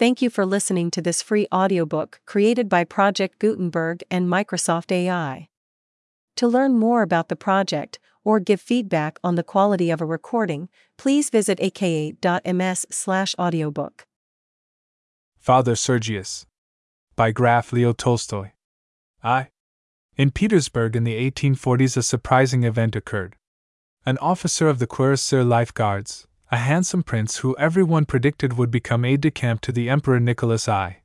Thank you for listening to this free audiobook created by Project Gutenberg and Microsoft AI. To learn more about the project or give feedback on the quality of a recording, please visit aka.ms/audiobook. Father Sergius by Graf Leo Tolstoy. I. In Petersburg in the 1840s, a surprising event occurred. An officer of the Cuirassier Life Guards, a handsome prince who everyone predicted would become aide de camp to the Emperor Nicholas I,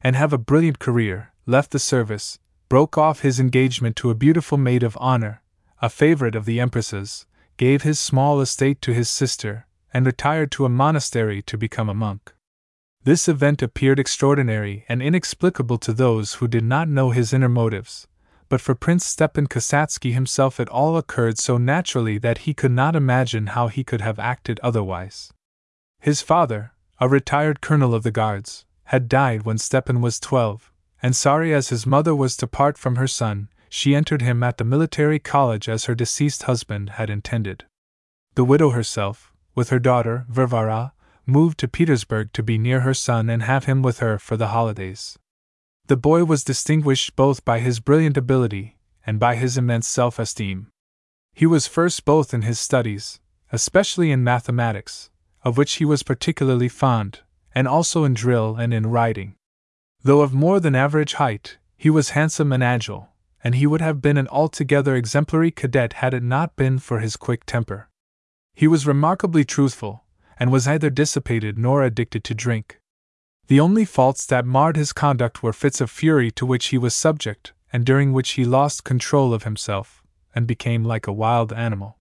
and have a brilliant career, left the service, broke off his engagement to a beautiful maid of honor, a favorite of the Empress's, gave his small estate to his sister, and retired to a monastery to become a monk. This event appeared extraordinary and inexplicable to those who did not know his inner motives, but for Prince Stepan Kasatsky himself it all occurred so naturally that he could not imagine how he could have acted otherwise. His father, a retired colonel of the guards, had died when Stepan was twelve, and sorry as his mother was to part from her son, she entered him at the military college as her deceased husband had intended. The widow herself, with her daughter, Varvara, moved to Petersburg to be near her son and have him with her for the holidays. The boy was distinguished both by his brilliant ability and by his immense self esteem. He was first both in his studies, especially in mathematics, of which he was particularly fond, and also in drill and in riding. Though of more than average height, he was handsome and agile, and he would have been an altogether exemplary cadet had it not been for his quick temper. He was remarkably truthful, and was neither dissipated nor addicted to drink. The only faults that marred his conduct were fits of fury to which he was subject, and during which he lost control of himself, and became like a wild animal.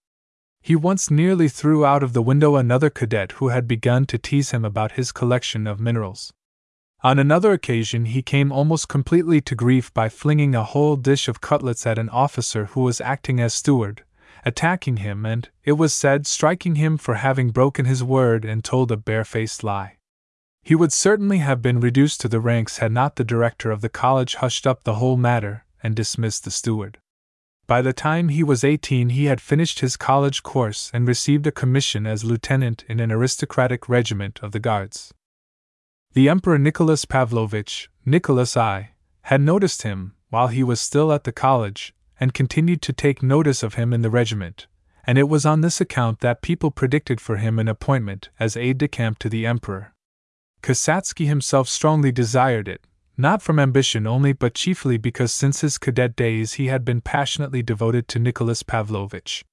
He once nearly threw out of the window another cadet who had begun to tease him about his collection of minerals. On another occasion, he came almost completely to grief by flinging a whole dish of cutlets at an officer who was acting as steward, attacking him and, it was said, striking him for having broken his word and told a barefaced lie. He would certainly have been reduced to the ranks had not the director of the college hushed up the whole matter and dismissed the steward. By the time he was 18, he had finished his college course and received a commission as lieutenant in an aristocratic regiment of the Guards. The Emperor Nicholas Pavlovich, Nicholas I, had noticed him while he was still at the college and continued to take notice of him in the regiment, and it was on this account that people predicted for him an appointment as aide de camp to the Emperor. Kasatsky himself strongly desired it, not from ambition only but chiefly because since his cadet days he had been passionately devoted to Nicholas Pavlovich.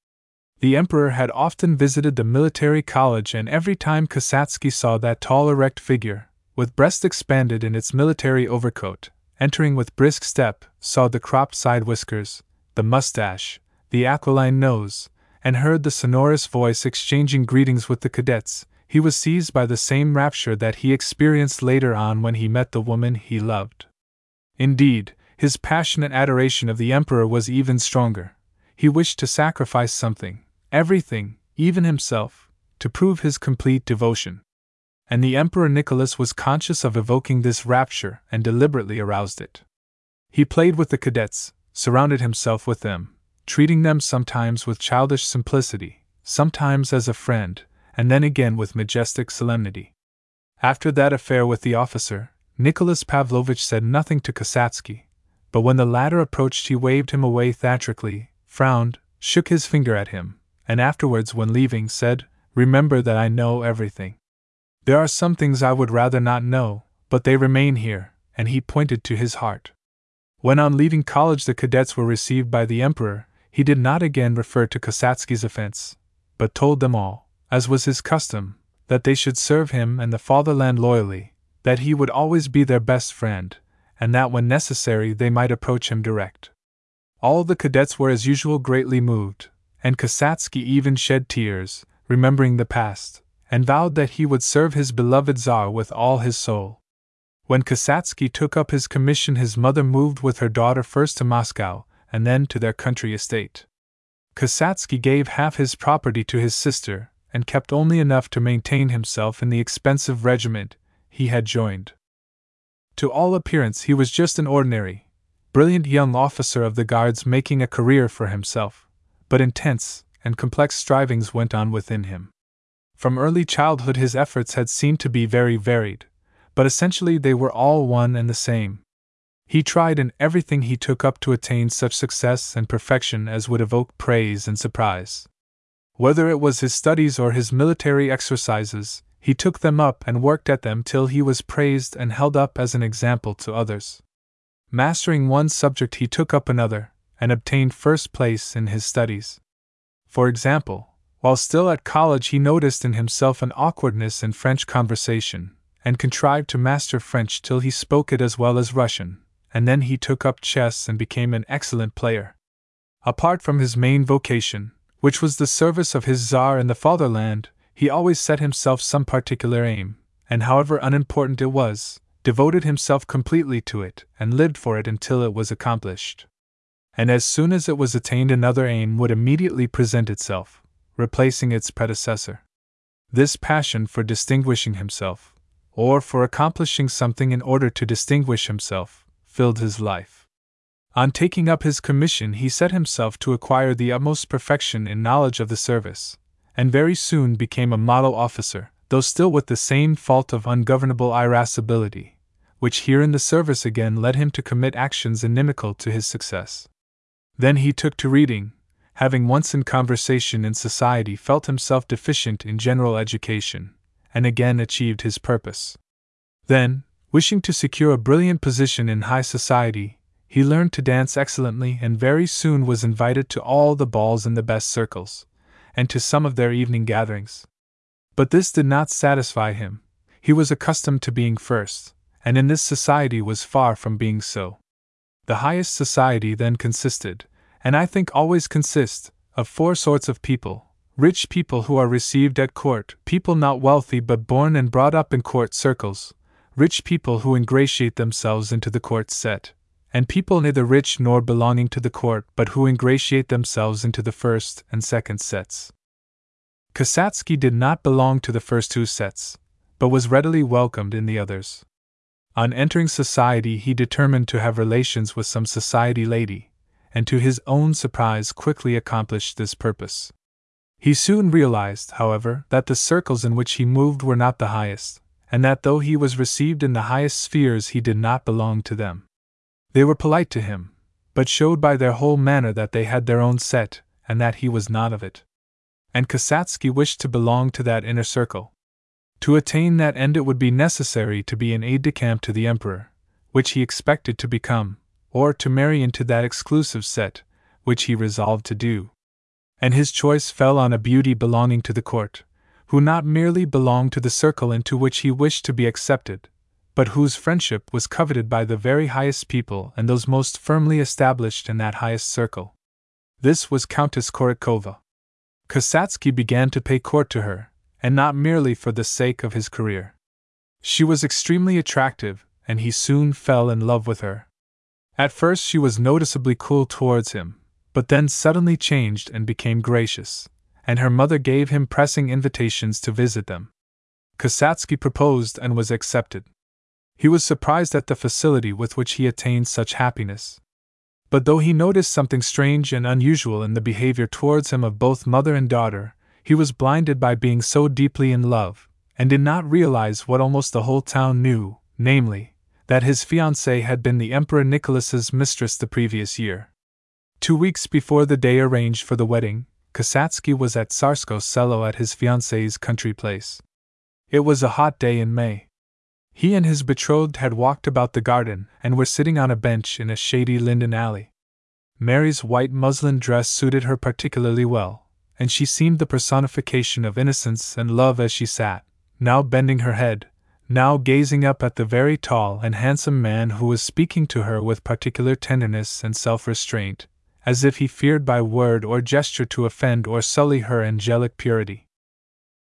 The Emperor had often visited the military college, and every time Kasatsky saw that tall, erect figure, with breast expanded in its military overcoat, entering with brisk step, saw the cropped side whiskers, the mustache, the aquiline nose, and heard the sonorous voice exchanging greetings with the cadets, he was seized by the same rapture that he experienced later on when he met the woman he loved. Indeed, his passionate adoration of the Emperor was even stronger. He wished to sacrifice something, everything, even himself, to prove his complete devotion. And the Emperor Nicholas was conscious of evoking this rapture and deliberately aroused it. He played with the cadets, surrounded himself with them, treating them sometimes with childish simplicity, sometimes as a friend, and then again with majestic solemnity. After that affair with the officer, Nicholas Pavlovich said nothing to Kasatsky, but when the latter approached, he waved him away theatrically, frowned, shook his finger at him, and afterwards, when leaving, said, Remember that I know everything. There are some things I would rather not know, but they remain here, and he pointed to his heart. When on leaving college the cadets were received by the Emperor, he did not again refer to Kasatsky's offense, but told them all, as was his custom, that they should serve him and the fatherland loyally, that he would always be their best friend, and that when necessary they might approach him direct. All the cadets were as usual greatly moved, and Kasatsky even shed tears, remembering the past, and vowed that he would serve his beloved Tsar with all his soul. When Kasatsky took up his commission, his mother moved with her daughter first to Moscow and then to their country estate. Kasatsky gave half his property to his sister, and kept only enough to maintain himself in the expensive regiment he had joined. To all appearance, he was just an ordinary, brilliant young officer of the Guards making a career for himself, but intense and complex strivings went on within him. From early childhood, his efforts had seemed to be very varied, but essentially they were all one and the same. He tried in everything he took up to attain such success and perfection as would evoke praise and surprise. Whether it was his studies or his military exercises, he took them up and worked at them till he was praised and held up as an example to others. Mastering one subject, he took up another, and obtained first place in his studies. For example, while still at college, he noticed in himself an awkwardness in French conversation, and contrived to master French till he spoke it as well as Russian, and then he took up chess and became an excellent player. Apart from his main vocation, which was the service of his Tsar and the fatherland, he always set himself some particular aim, and however unimportant it was, devoted himself completely to it, and lived for it until it was accomplished. And as soon as it was attained, another aim would immediately present itself, replacing its predecessor. This passion for distinguishing himself, or for accomplishing something in order to distinguish himself, filled his life. On taking up his commission, he set himself to acquire the utmost perfection in knowledge of the service, and very soon became a model officer, though still with the same fault of ungovernable irascibility, which here in the service again led him to commit actions inimical to his success. Then he took to reading, having once in conversation in society felt himself deficient in general education, and again achieved his purpose. Then, wishing to secure a brilliant position in high society, he learned to dance excellently and very soon was invited to all the balls in the best circles, and to some of their evening gatherings. But this did not satisfy him. He was accustomed to being first, and in this society was far from being so. The highest society then consisted, and I think always consists, of four sorts of people rich people who are received at court, people not wealthy but born and brought up in court circles, rich people who ingratiate themselves into the court set, and people neither rich nor belonging to the court but who ingratiate themselves into the first and second sets. Kasatsky did not belong to the first two sets, but was readily welcomed in the others. On entering society, he determined to have relations with some society lady, and to his own surprise quickly accomplished this purpose. He soon realized, however, that the circles in which he moved were not the highest, and that though he was received in the highest spheres, he did not belong to them. They were polite to him, but showed by their whole manner that they had their own set, and that he was not of it. And Kasatsky wished to belong to that inner circle. To attain that end, it would be necessary to be an aide de camp to the Emperor, which he expected to become, or to marry into that exclusive set, which he resolved to do. And his choice fell on a beauty belonging to the court, who not merely belonged to the circle into which he wished to be accepted, but whose friendship was coveted by the very highest people and those most firmly established in that highest circle. This was Countess Korikova. Kasatsky began to pay court to her, and not merely for the sake of his career. She was extremely attractive, and he soon fell in love with her. At first, she was noticeably cool towards him, but then suddenly changed and became gracious, and her mother gave him pressing invitations to visit them. Kasatsky proposed and was accepted. He was surprised at the facility with which he attained such happiness. But though he noticed something strange and unusual in the behavior towards him of both mother and daughter, he was blinded by being so deeply in love, and did not realize what almost the whole town knew namely, that his fiancée had been the Emperor Nicholas's mistress the previous year. Two weeks before the day arranged for the wedding, Kasatsky was at Tsarskoe Selo at his fiancée's country place. It was a hot day in May. He and his betrothed had walked about the garden and were sitting on a bench in a shady linden alley. Mary's white muslin dress suited her particularly well, and she seemed the personification of innocence and love as she sat, now bending her head, now gazing up at the very tall and handsome man who was speaking to her with particular tenderness and self restraint, as if he feared by word or gesture to offend or sully her angelic purity.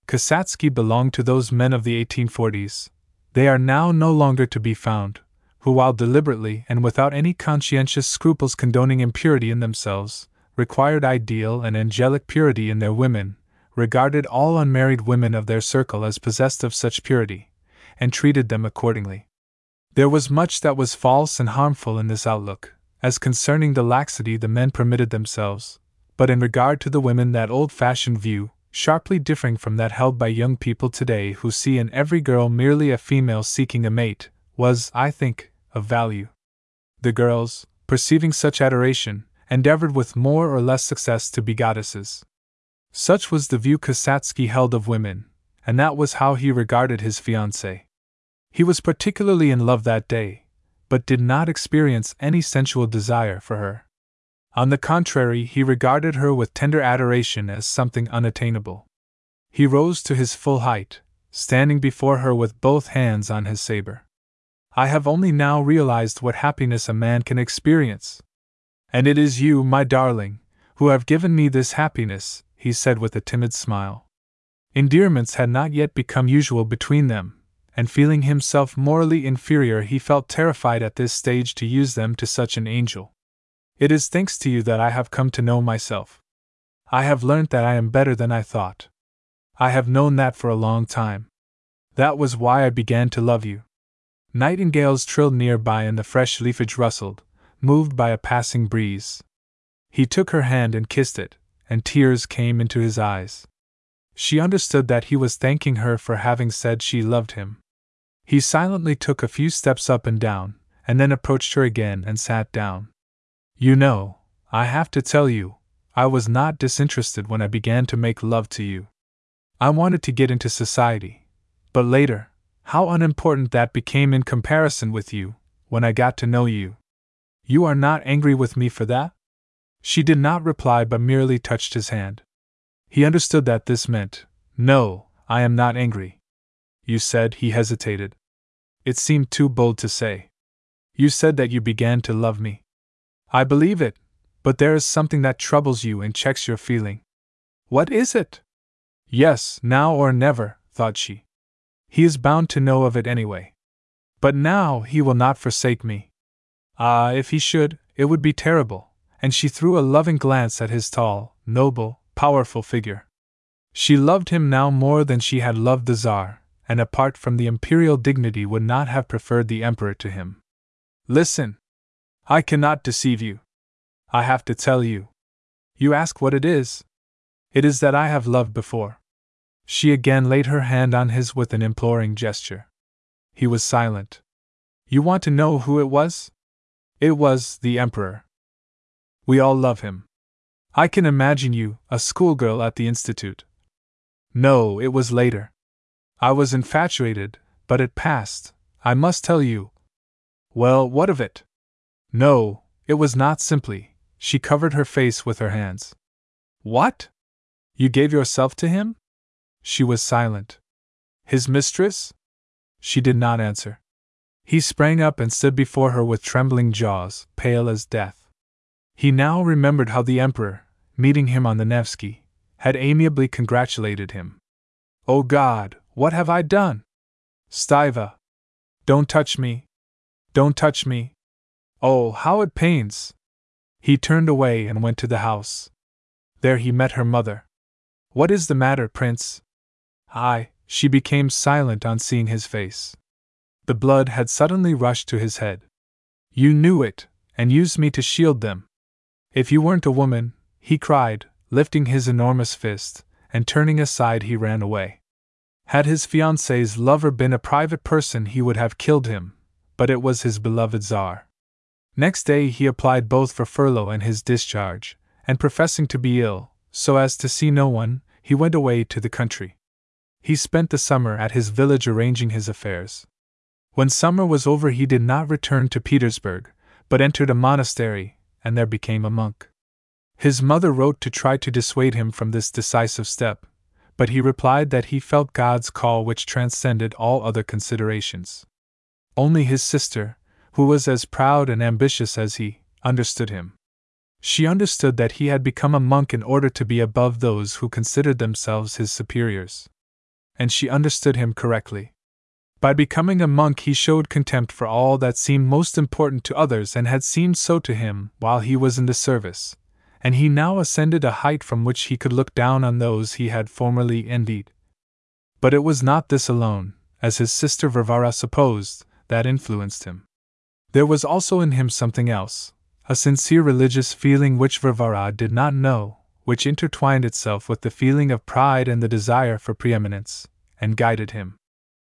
Kasatsky belonged to those men of the 1840s, they are now no longer to be found, who, while deliberately and without any conscientious scruples condoning impurity in themselves, required ideal and angelic purity in their women, regarded all unmarried women of their circle as possessed of such purity, and treated them accordingly. There was much that was false and harmful in this outlook, as concerning the laxity the men permitted themselves, but in regard to the women, that old fashioned view, sharply differing from that held by young people today who see in every girl merely a female seeking a mate, was, I think, of value. The girls, perceiving such adoration, endeavored with more or less success to be goddesses. Such was the view Kasatsky held of women, and that was how he regarded his fiancée. He was particularly in love that day, but did not experience any sensual desire for her. On the contrary, he regarded her with tender adoration as something unattainable. He rose to his full height, standing before her with both hands on his saber. I have only now realized what happiness a man can experience. And it is you, my darling, who have given me this happiness, he said with a timid smile. Endearments had not yet become usual between them, and feeling himself morally inferior, he felt terrified at this stage to use them to such an angel. It is thanks to you that I have come to know myself. I have learnt that I am better than I thought. I have known that for a long time. That was why I began to love you. Nightingales trilled near by and the fresh leafage rustled, moved by a passing breeze. He took her hand and kissed it, and tears came into his eyes. She understood that he was thanking her for having said she loved him. He silently took a few steps up and down, and then approached her again and sat down. You know, I have to tell you, I was not disinterested when I began to make love to you. I wanted to get into society. But later, how unimportant that became in comparison with you, when I got to know you. You are not angry with me for that? She did not reply but merely touched his hand. He understood that this meant, No, I am not angry. You said, he hesitated. It seemed too bold to say. You said that you began to love me. I believe it, but there is something that troubles you and checks your feeling. What is it? Yes, now or never, thought she. He is bound to know of it anyway. But now he will not forsake me. Ah, if he should, it would be terrible, and she threw a loving glance at his tall, noble, powerful figure. She loved him now more than she had loved the Czar, and apart from the imperial dignity would not have preferred the Emperor to him. Listen, I cannot deceive you. I have to tell you. You ask what it is? It is that I have loved before. She again laid her hand on his with an imploring gesture. He was silent. You want to know who it was? It was the Emperor. We all love him. I can imagine you, a schoolgirl at the Institute. No, it was later. I was infatuated, but it passed, I must tell you. Well, what of it? No, it was not simply. She covered her face with her hands. What? You gave yourself to him? She was silent. His mistress? She did not answer. He sprang up and stood before her with trembling jaws, pale as death. He now remembered how the Emperor, meeting him on the Nevsky, had amiably congratulated him. Oh God, what have I done? Stiva! Don't touch me! Don't touch me! Oh, how it pains! He turned away and went to the house. There he met her mother. What is the matter, Prince? I, she became silent on seeing his face. The blood had suddenly rushed to his head. You knew it, and used me to shield them. If you weren't a woman, he cried, lifting his enormous fist, and turning aside, he ran away. Had his fiancee's lover been a private person, he would have killed him, but it was his beloved Czar. Next day he applied both for furlough and his discharge, and professing to be ill, so as to see no one, he went away to the country. He spent the summer at his village arranging his affairs. When summer was over, he did not return to Petersburg, but entered a monastery, and there became a monk. His mother wrote to try to dissuade him from this decisive step, but he replied that he felt God's call which transcended all other considerations. Only his sister, who was as proud and ambitious as he, understood him. She understood that he had become a monk in order to be above those who considered themselves his superiors. And she understood him correctly. By becoming a monk, he showed contempt for all that seemed most important to others and had seemed so to him while he was in the service, and he now ascended a height from which he could look down on those he had formerly envied. But it was not this alone, as his sister Varvara supposed, that influenced him. There was also in him something else, a sincere religious feeling which Varvara did not know, which intertwined itself with the feeling of pride and the desire for preeminence, and guided him.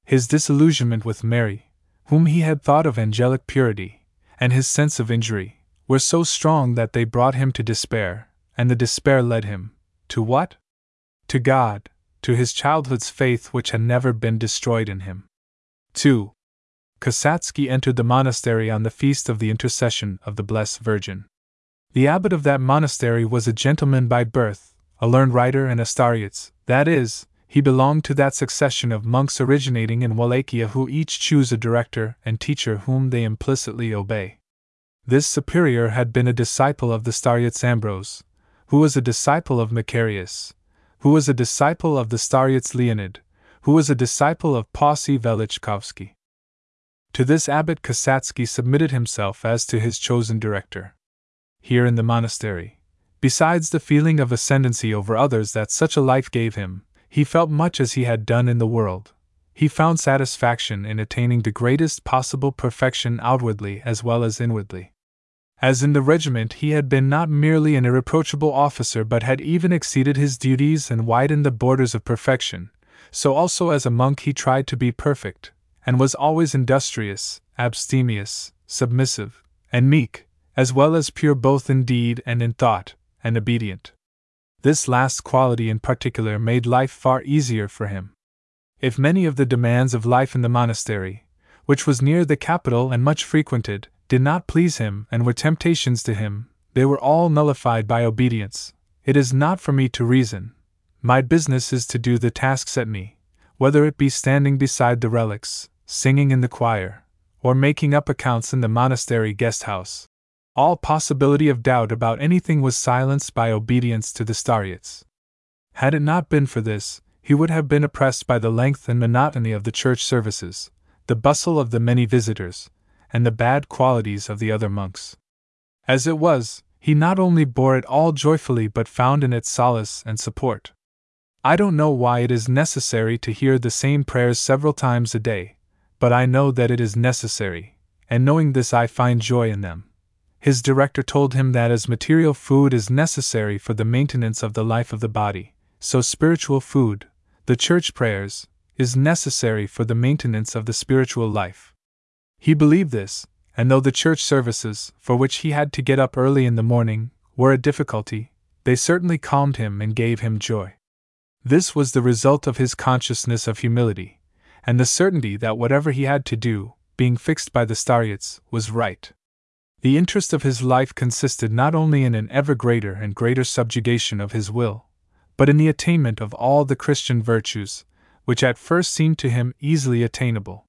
His disillusionment with Mary, whom he had thought of angelic purity, and his sense of injury, were so strong that they brought him to despair, and the despair led him to what? To God, to his childhood's faith which had never been destroyed in him. 2. Kasatsky entered the monastery on the feast of the intercession of the Blessed Virgin. The abbot of that monastery was a gentleman by birth, a learned writer and a starets, that is, he belonged to that succession of monks originating in Wallachia who each choose a director and teacher whom they implicitly obey. This superior had been a disciple of the Starets Ambrose, who was a disciple of Macarius, who was a disciple of the Starets Leonid, who was a disciple of Paisy Velichkovsky. To this abbot Kasatsky submitted himself as to his chosen director. Here in the monastery, besides the feeling of ascendancy over others that such a life gave him, he felt much as he had done in the world. He found satisfaction in attaining the greatest possible perfection outwardly as well as inwardly. As in the regiment, he had been not merely an irreproachable officer but had even exceeded his duties and widened the borders of perfection, so also as a monk he tried to be perfect, and was always industrious, abstemious, submissive, and meek, as well as pure both in deed and in thought, and obedient. This last quality in particular made life far easier for him. If many of the demands of life in the monastery, which was near the capital and much frequented, did not please him and were temptations to him, they were all nullified by obedience. It is not for me to reason. My business is to do the task set me, whether it be standing beside the relics, singing in the choir, or making up accounts in the monastery guest house. All possibility of doubt about anything was silenced by obedience to the Starets. Had it not been for this, he would have been oppressed by the length and monotony of the church services, the bustle of the many visitors, and the bad qualities of the other monks. As it was, he not only bore it all joyfully but found in it solace and support. I don't know why it is necessary to hear the same prayers several times a day, but I know that it is necessary, and knowing this, I find joy in them. His director told him that as material food is necessary for the maintenance of the life of the body, so spiritual food, the church prayers, is necessary for the maintenance of the spiritual life. He believed this, and though the church services, for which he had to get up early in the morning, were a difficulty, they certainly calmed him and gave him joy. This was the result of his consciousness of humility, and the certainty that whatever he had to do, being fixed by the Starets, was right. The interest of his life consisted not only in an ever greater and greater subjugation of his will, but in the attainment of all the Christian virtues, which at first seemed to him easily attainable.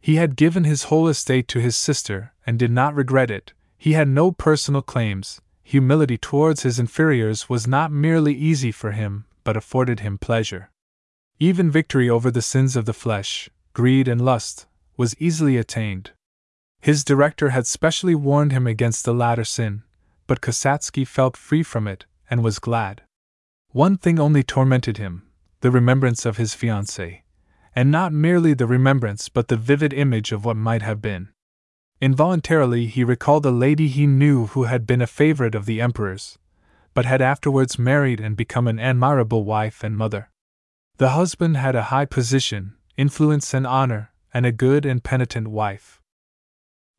He had given his whole estate to his sister, and did not regret it. He had no personal claims. Humility towards his inferiors was not merely easy for him, but afforded him pleasure. Even victory over the sins of the flesh, greed and lust, was easily attained. His director had specially warned him against the latter sin, but Kasatsky felt free from it and was glad. One thing only tormented him the remembrance of his fiancée and not merely the remembrance but the vivid image of what might have been. Involuntarily, he recalled a lady he knew who had been a favorite of the Emperor's, but had afterwards married and become an admirable wife and mother. The husband had a high position, influence, and honor, and a good and penitent wife.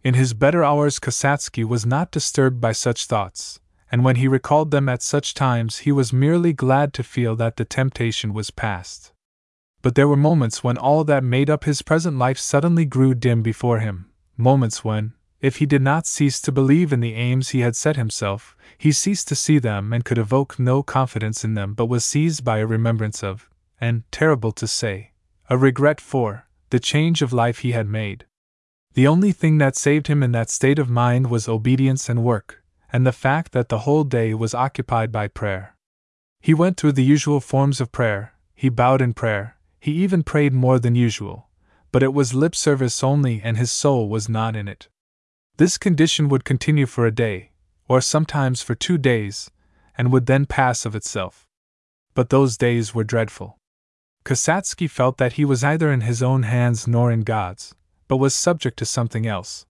In his better hours, Kasatsky was not disturbed by such thoughts, and when he recalled them at such times, he was merely glad to feel that the temptation was past but there were moments when all that made up his present life suddenly grew dim before him, moments when, if he did not cease to believe in the aims he had set himself, he ceased to see them and could evoke no confidence in them but was seized by a remembrance of, and, terrible to say, a regret for, the change of life he had made. The only thing that saved him in that state of mind was obedience and work, and the fact that the whole day was occupied by prayer. He went through the usual forms of prayer, he bowed in prayer, he even prayed more than usual, but it was lip service only and his soul was not in it. This condition would continue for a day, or sometimes for two days, and would then pass of itself. But those days were dreadful. Kasatsky felt that he was neither in his own hands nor in God's, but was subject to something else.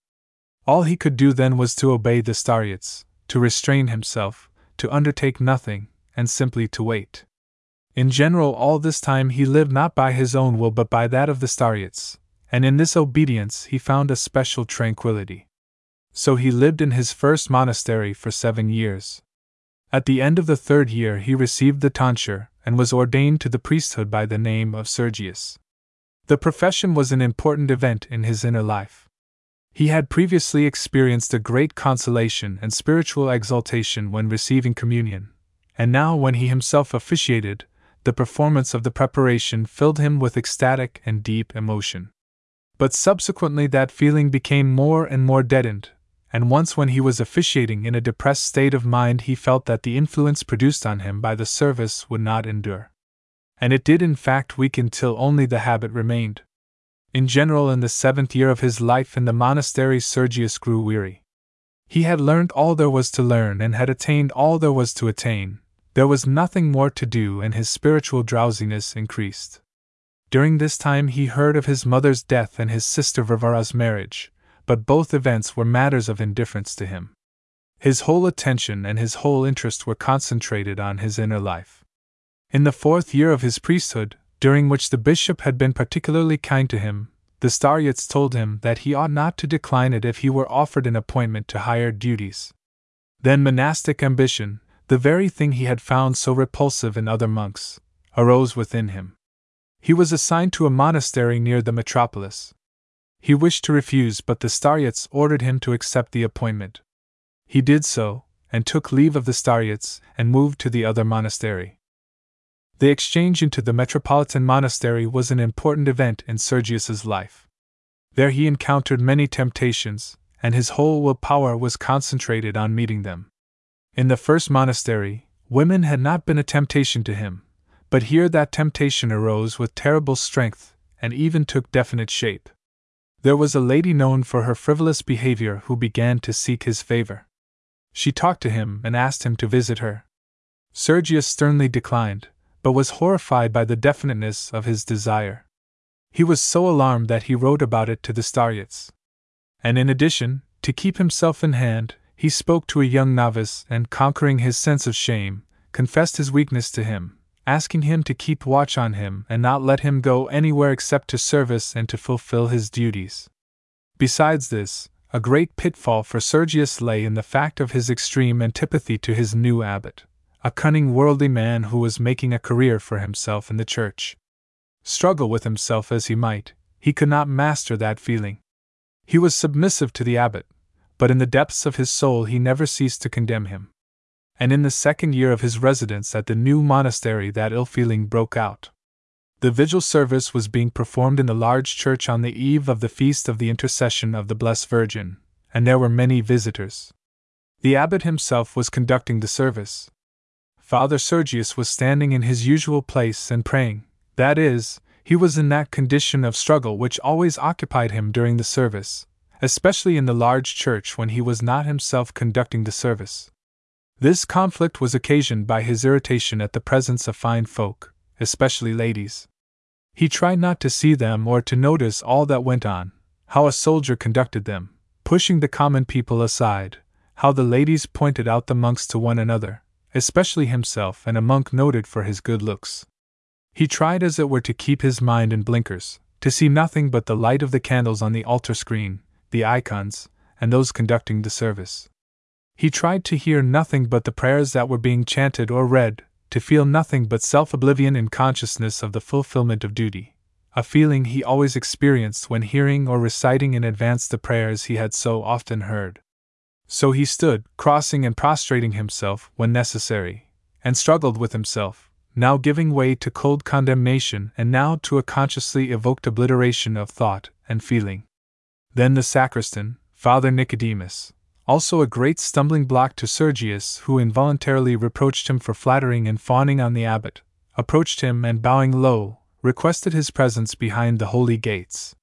All he could do then was to obey the Starets, to restrain himself, to undertake nothing, and simply to wait. In general, all this time he lived not by his own will but by that of the Starets, and in this obedience he found a special tranquility. So he lived in his first monastery for seven years. At the end of the third year, he received the tonsure and was ordained to the priesthood by the name of Sergius. The profession was an important event in his inner life. He had previously experienced a great consolation and spiritual exaltation when receiving communion, and now, when he himself officiated, the performance of the preparation filled him with ecstatic and deep emotion. But subsequently, that feeling became more and more deadened, and once when he was officiating in a depressed state of mind, he felt that the influence produced on him by the service would not endure. And it did, in fact, weaken till only the habit remained. In general, in the seventh year of his life in the monastery, Sergius grew weary. He had learned all there was to learn and had attained all there was to attain, there was nothing more to do, and his spiritual drowsiness increased. During this time, he heard of his mother's death and his sister Varvara's marriage, but both events were matters of indifference to him. His whole attention and his whole interest were concentrated on his inner life. In the fourth year of his priesthood, during which the bishop had been particularly kind to him, the Starets told him that he ought not to decline it if he were offered an appointment to higher duties. Then monastic ambition, the very thing he had found so repulsive in other monks, arose within him. He was assigned to a monastery near the metropolis. He wished to refuse, but the Starets ordered him to accept the appointment. He did so, and took leave of the Starets and moved to the other monastery. The exchange into the metropolitan monastery was an important event in Sergius's life. There he encountered many temptations, and his whole will power was concentrated on meeting them. In the first monastery, women had not been a temptation to him, but here that temptation arose with terrible strength and even took definite shape. There was a lady known for her frivolous behavior who began to seek his favor. She talked to him and asked him to visit her. Sergius sternly declined, but was horrified by the definiteness of his desire. He was so alarmed that he wrote about it to the Starets. And in addition, to keep himself in hand, he spoke to a young novice and, conquering his sense of shame, confessed his weakness to him, asking him to keep watch on him and not let him go anywhere except to service and to fulfill his duties. Besides this, a great pitfall for Sergius lay in the fact of his extreme antipathy to his new abbot, a cunning worldly man who was making a career for himself in the church. Struggle with himself as he might, he could not master that feeling. He was submissive to the abbot, but in the depths of his soul he never ceased to condemn him. And in the second year of his residence at the new monastery, that ill feeling broke out. The vigil service was being performed in the large church on the eve of the feast of the Intercession of the Blessed Virgin, and there were many visitors. The abbot himself was conducting the service. Father Sergius was standing in his usual place and praying, that is, he was in that condition of struggle which always occupied him during the service, especially in the large church when he was not himself conducting the service. This conflict was occasioned by his irritation at the presence of fine folk, especially ladies. He tried not to see them or to notice all that went on, how a soldier conducted them, pushing the common people aside, how the ladies pointed out the monks to one another, especially himself and a monk noted for his good looks. He tried as it were to keep his mind in blinkers, to see nothing but the light of the candles on the altar screen, the icons, and those conducting the service. He tried to hear nothing but the prayers that were being chanted or read, to feel nothing but self oblivion and consciousness of the fulfillment of duty, a feeling he always experienced when hearing or reciting in advance the prayers he had so often heard. So he stood, crossing and prostrating himself when necessary, and struggled with himself, now giving way to cold condemnation and now to a consciously evoked obliteration of thought and feeling. Then the sacristan, Father Nicodemus, also a great stumbling block to Sergius, who involuntarily reproached him for flattering and fawning on the abbot, approached him and bowing low, requested his presence behind the holy gates.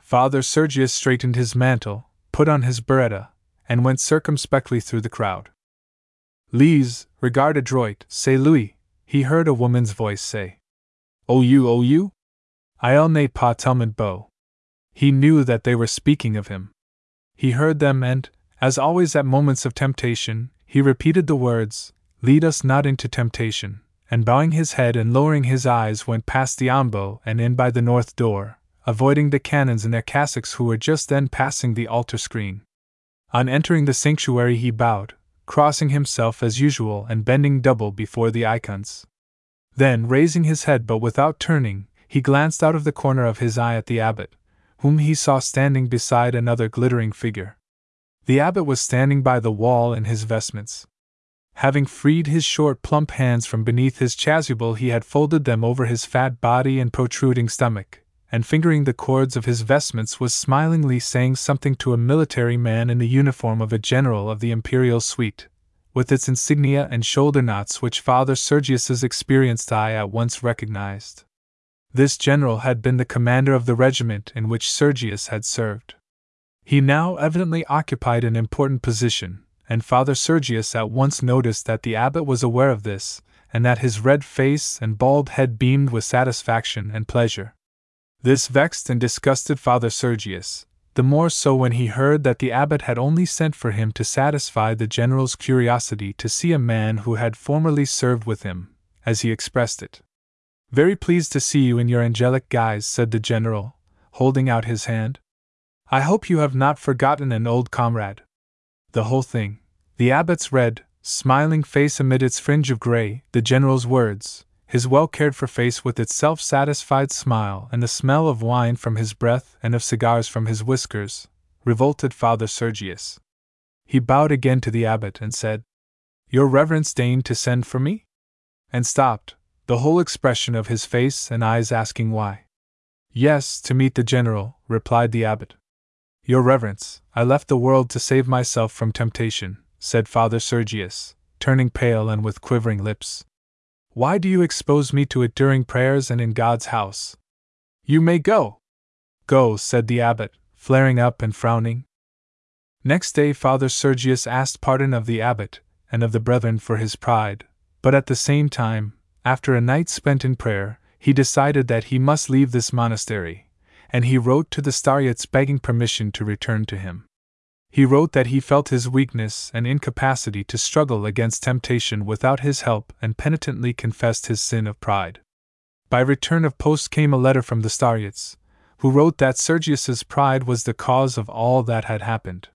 Father Sergius straightened his mantle, put on his biretta, and went circumspectly through the crowd. Lise, regard adroit, say Louis, he heard a woman's voice say. Oh you, oh you? I'll n'ai pas tellement beau. He knew that they were speaking of him. He heard them, and, as always at moments of temptation, he repeated the words, Lead us not into temptation. And bowing his head and lowering his eyes, went past the ambo and in by the north door, avoiding the canons in their cassocks who were just then passing the altar screen. On entering the sanctuary, he bowed, crossing himself as usual and bending double before the icons. Then, raising his head but without turning, he glanced out of the corner of his eye at the abbot, whom he saw standing beside another glittering figure. The abbot was standing by the wall in his vestments. Having freed his short, plump hands from beneath his chasuble, he had folded them over his fat body and protruding stomach, and fingering the cords of his vestments, was smilingly saying something to a military man in the uniform of a general of the imperial suite, with its insignia and shoulder knots, which Father Sergius's experienced eye at once recognized. This general had been the commander of the regiment in which Sergius had served. He now evidently occupied an important position, and Father Sergius at once noticed that the abbot was aware of this, and that his red face and bald head beamed with satisfaction and pleasure. This vexed and disgusted Father Sergius, the more so when he heard that the abbot had only sent for him to satisfy the general's curiosity to see a man who had formerly served with him, as he expressed it. Very pleased to see you in your angelic guise, said the general, holding out his hand. I hope you have not forgotten an old comrade. The whole thing, the abbot's red, smiling face amid its fringe of gray, the general's words, his well cared for face with its self satisfied smile, and the smell of wine from his breath and of cigars from his whiskers, revolted Father Sergius. He bowed again to the abbot and said, Your reverence deigned to send for me? And stopped, the whole expression of his face and eyes asking why. Yes, to meet the general, replied the abbot. Your reverence, I left the world to save myself from temptation, said Father Sergius, turning pale and with quivering lips. Why do you expose me to it during prayers and in God's house? You may go. Go, said the abbot, flaring up and frowning. Next day, Father Sergius asked pardon of the abbot and of the brethren for his pride, but at the same time, after a night spent in prayer, he decided that he must leave this monastery, and he wrote to the Starets begging permission to return to him. He wrote that he felt his weakness and incapacity to struggle against temptation without his help and penitently confessed his sin of pride. By return of post came a letter from the Starets, who wrote that Sergius's pride was the cause of all that had happened.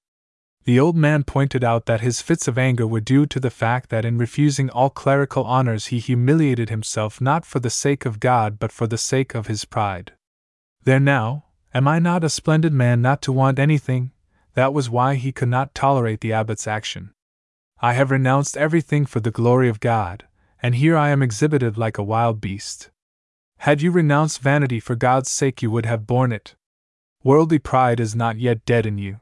The old man pointed out that his fits of anger were due to the fact that in refusing all clerical honors he humiliated himself not for the sake of God but for the sake of his pride. There now, am I not a splendid man not to want anything, that was why he could not tolerate the abbot's action. I have renounced everything for the glory of God, and here I am exhibited like a wild beast. Had you renounced vanity for God's sake, you would have borne it. Worldly pride is not yet dead in you.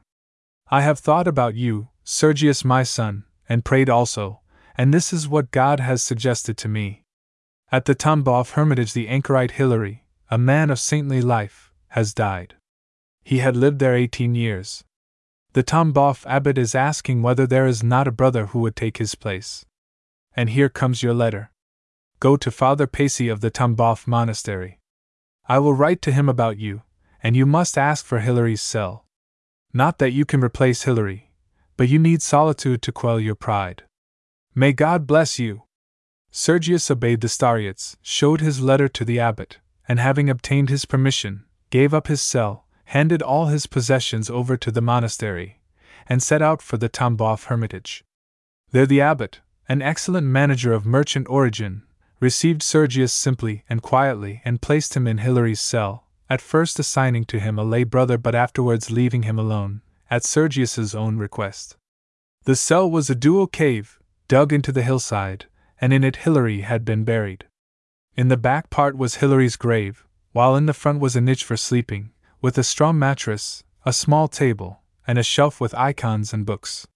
I have thought about you, Sergius my son, and prayed also, and this is what God has suggested to me. At the Tambov hermitage, the anchorite Hilary, a man of saintly life, has died. He had lived there eighteen years. The Tambov abbot is asking whether there is not a brother who would take his place. And here comes your letter. Go to Father Paisy of the Tambov monastery. I will write to him about you, and you must ask for Hilary's cell. Not that you can replace Hilary, but you need solitude to quell your pride. May God bless you! Sergius obeyed the Starets, showed his letter to the abbot, and having obtained his permission, gave up his cell, handed all his possessions over to the monastery, and set out for the Tambov hermitage. There the abbot, an excellent manager of merchant origin, received Sergius simply and quietly and placed him in Hilary's cell, at first assigning to him a lay brother but afterwards leaving him alone, at Sergius's own request. The cell was a dual cave, dug into the hillside, and in it Hilary had been buried. In the back part was Hilary's grave, while in the front was a niche for sleeping, with a straw mattress, a small table, and a shelf with icons and books.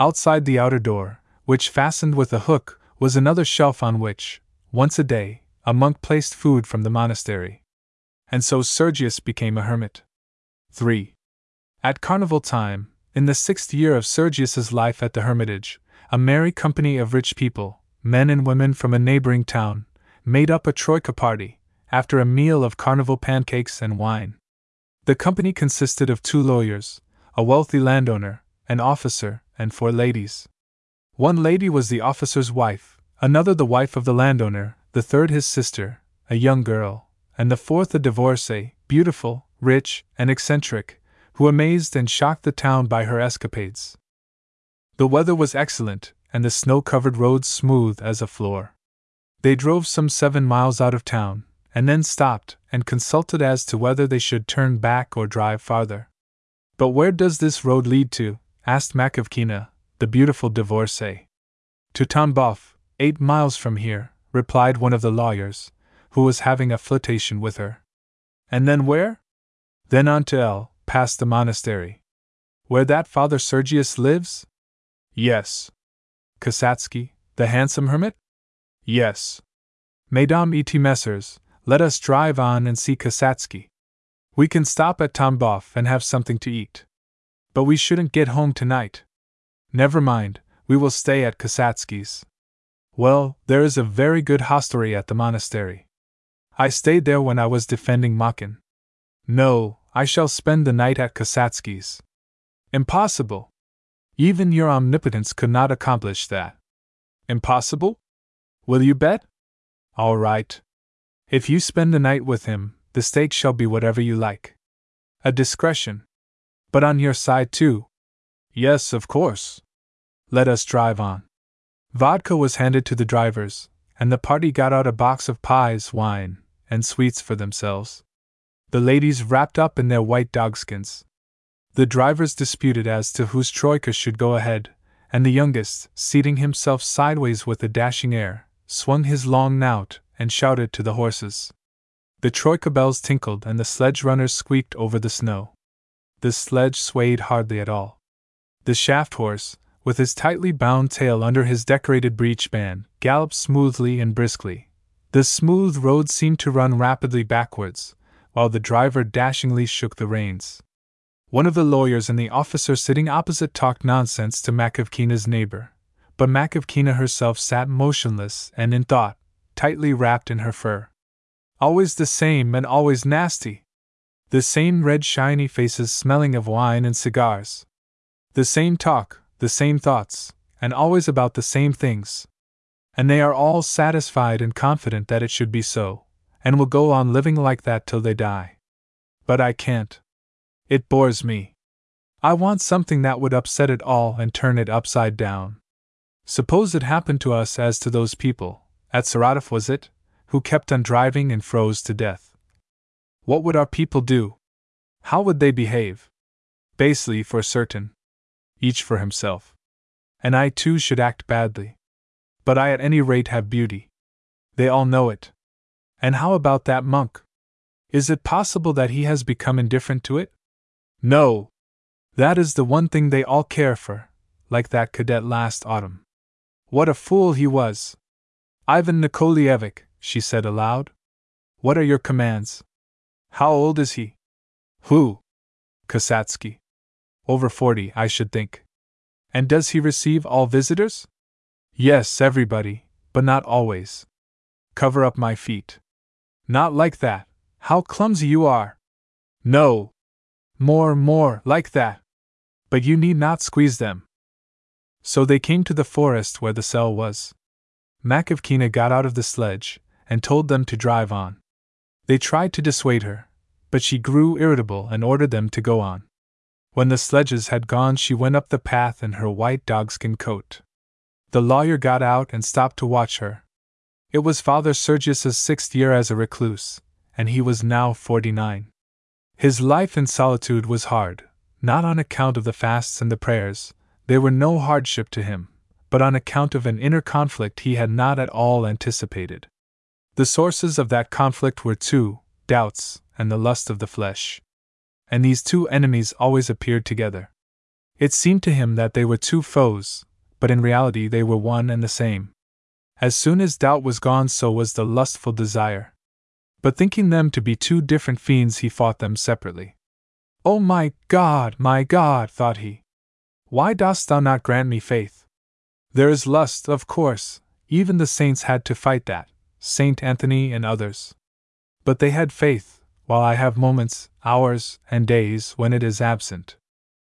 Outside the outer door, which fastened with a hook, was another shelf on which, once a day, a monk placed food from the monastery. And so Sergius became a hermit. 3. At carnival time, in the sixth year of Sergius's life at the hermitage, a merry company of rich people, men and women from a neighboring town, made up a troika party, after a meal of carnival pancakes and wine. The company consisted of two lawyers, a wealthy landowner, an officer, and four ladies. One lady was the officer's wife, another the wife of the landowner, the third his sister, a young girl, and the fourth a divorcee, beautiful, rich, and eccentric, who amazed and shocked the town by her escapades. The weather was excellent, and the snow covered roads smooth as a floor. They drove some seven miles out of town, and then stopped and consulted as to whether they should turn back or drive farther. But where does this road lead to? asked Makovkina, the beautiful divorcee. To Tambov, eight miles from here, replied one of the lawyers, who was having a flirtation with her. And then where? Then on to L, past the monastery. Where that Father Sergius lives? Yes. Kasatsky, the handsome hermit? Yes. Mesdames et messieurs, let us drive on and see Kasatsky. We can stop at Tambov and have something to eat. But we shouldn't get home tonight. Never mind, we will stay at Kasatsky's. Well, there is a very good hostelry at the monastery. I stayed there when I was defending Makin. No, I shall spend the night at Kasatsky's. Impossible. Even your omnipotence could not accomplish that. Impossible? Will you bet? All right. If you spend the night with him, the stake shall be whatever you like. A discretion. But on your side, too. Yes, of course. Let us drive on. Vodka was handed to the drivers, and the party got out a box of pies, wine, and sweets for themselves the ladies wrapped up in their white dogskins. The drivers disputed as to whose troika should go ahead, and the youngest, seating himself sideways with a dashing air, swung his long knout and shouted to the horses. The troika bells tinkled and the sledge runners squeaked over the snow. The sledge swayed hardly at all. The shaft horse, with his tightly bound tail under his decorated breech band, galloped smoothly and briskly. The smooth road seemed to run rapidly backwards, while the driver dashingly shook the reins. One of the lawyers and the officer sitting opposite talked nonsense to Makovkina's neighbor, but Makovkina herself sat motionless and in thought, tightly wrapped in her fur. Always the same and always nasty. The same red shiny faces smelling of wine and cigars. The same talk, the same thoughts, and always about the same things. And they are all satisfied and confident that it should be so and will go on living like that till they die. But I can't. It bores me. I want something that would upset it all and turn it upside down. Suppose it happened to us as to those people, at Saratov was it, who kept on driving and froze to death. What would our people do? How would they behave? Basely, for certain. Each for himself. And I too should act badly. But I at any rate have beauty. They all know it. And how about that monk? Is it possible that he has become indifferent to it? No. That is the one thing they all care for, like that cadet last autumn. What a fool he was! Ivan Nikolaevich, she said aloud. What are your commands? How old is he? Who? Kasatsky. Over forty, I should think. And does he receive all visitors? Yes, everybody, but not always. Cover up my feet. Not like that. How clumsy you are! No! More, more, like that! But you need not squeeze them. So they came to the forest where the cell was. Makovkina got out of the sledge and told them to drive on. They tried to dissuade her, but she grew irritable and ordered them to go on. When the sledges had gone, she went up the path in her white dogskin coat. The lawyer got out and stopped to watch her, it was Father Sergius's sixth year as a recluse, and he was now forty nine. His life in solitude was hard, not on account of the fasts and the prayers, they were no hardship to him, but on account of an inner conflict he had not at all anticipated. The sources of that conflict were two doubts and the lust of the flesh. And these two enemies always appeared together. It seemed to him that they were two foes, but in reality they were one and the same. As soon as doubt was gone, so was the lustful desire. But thinking them to be two different fiends, he fought them separately. Oh my God, my God, thought he. Why dost thou not grant me faith? There is lust, of course, even the saints had to fight that, Saint Anthony and others. But they had faith, while I have moments, hours, and days when it is absent.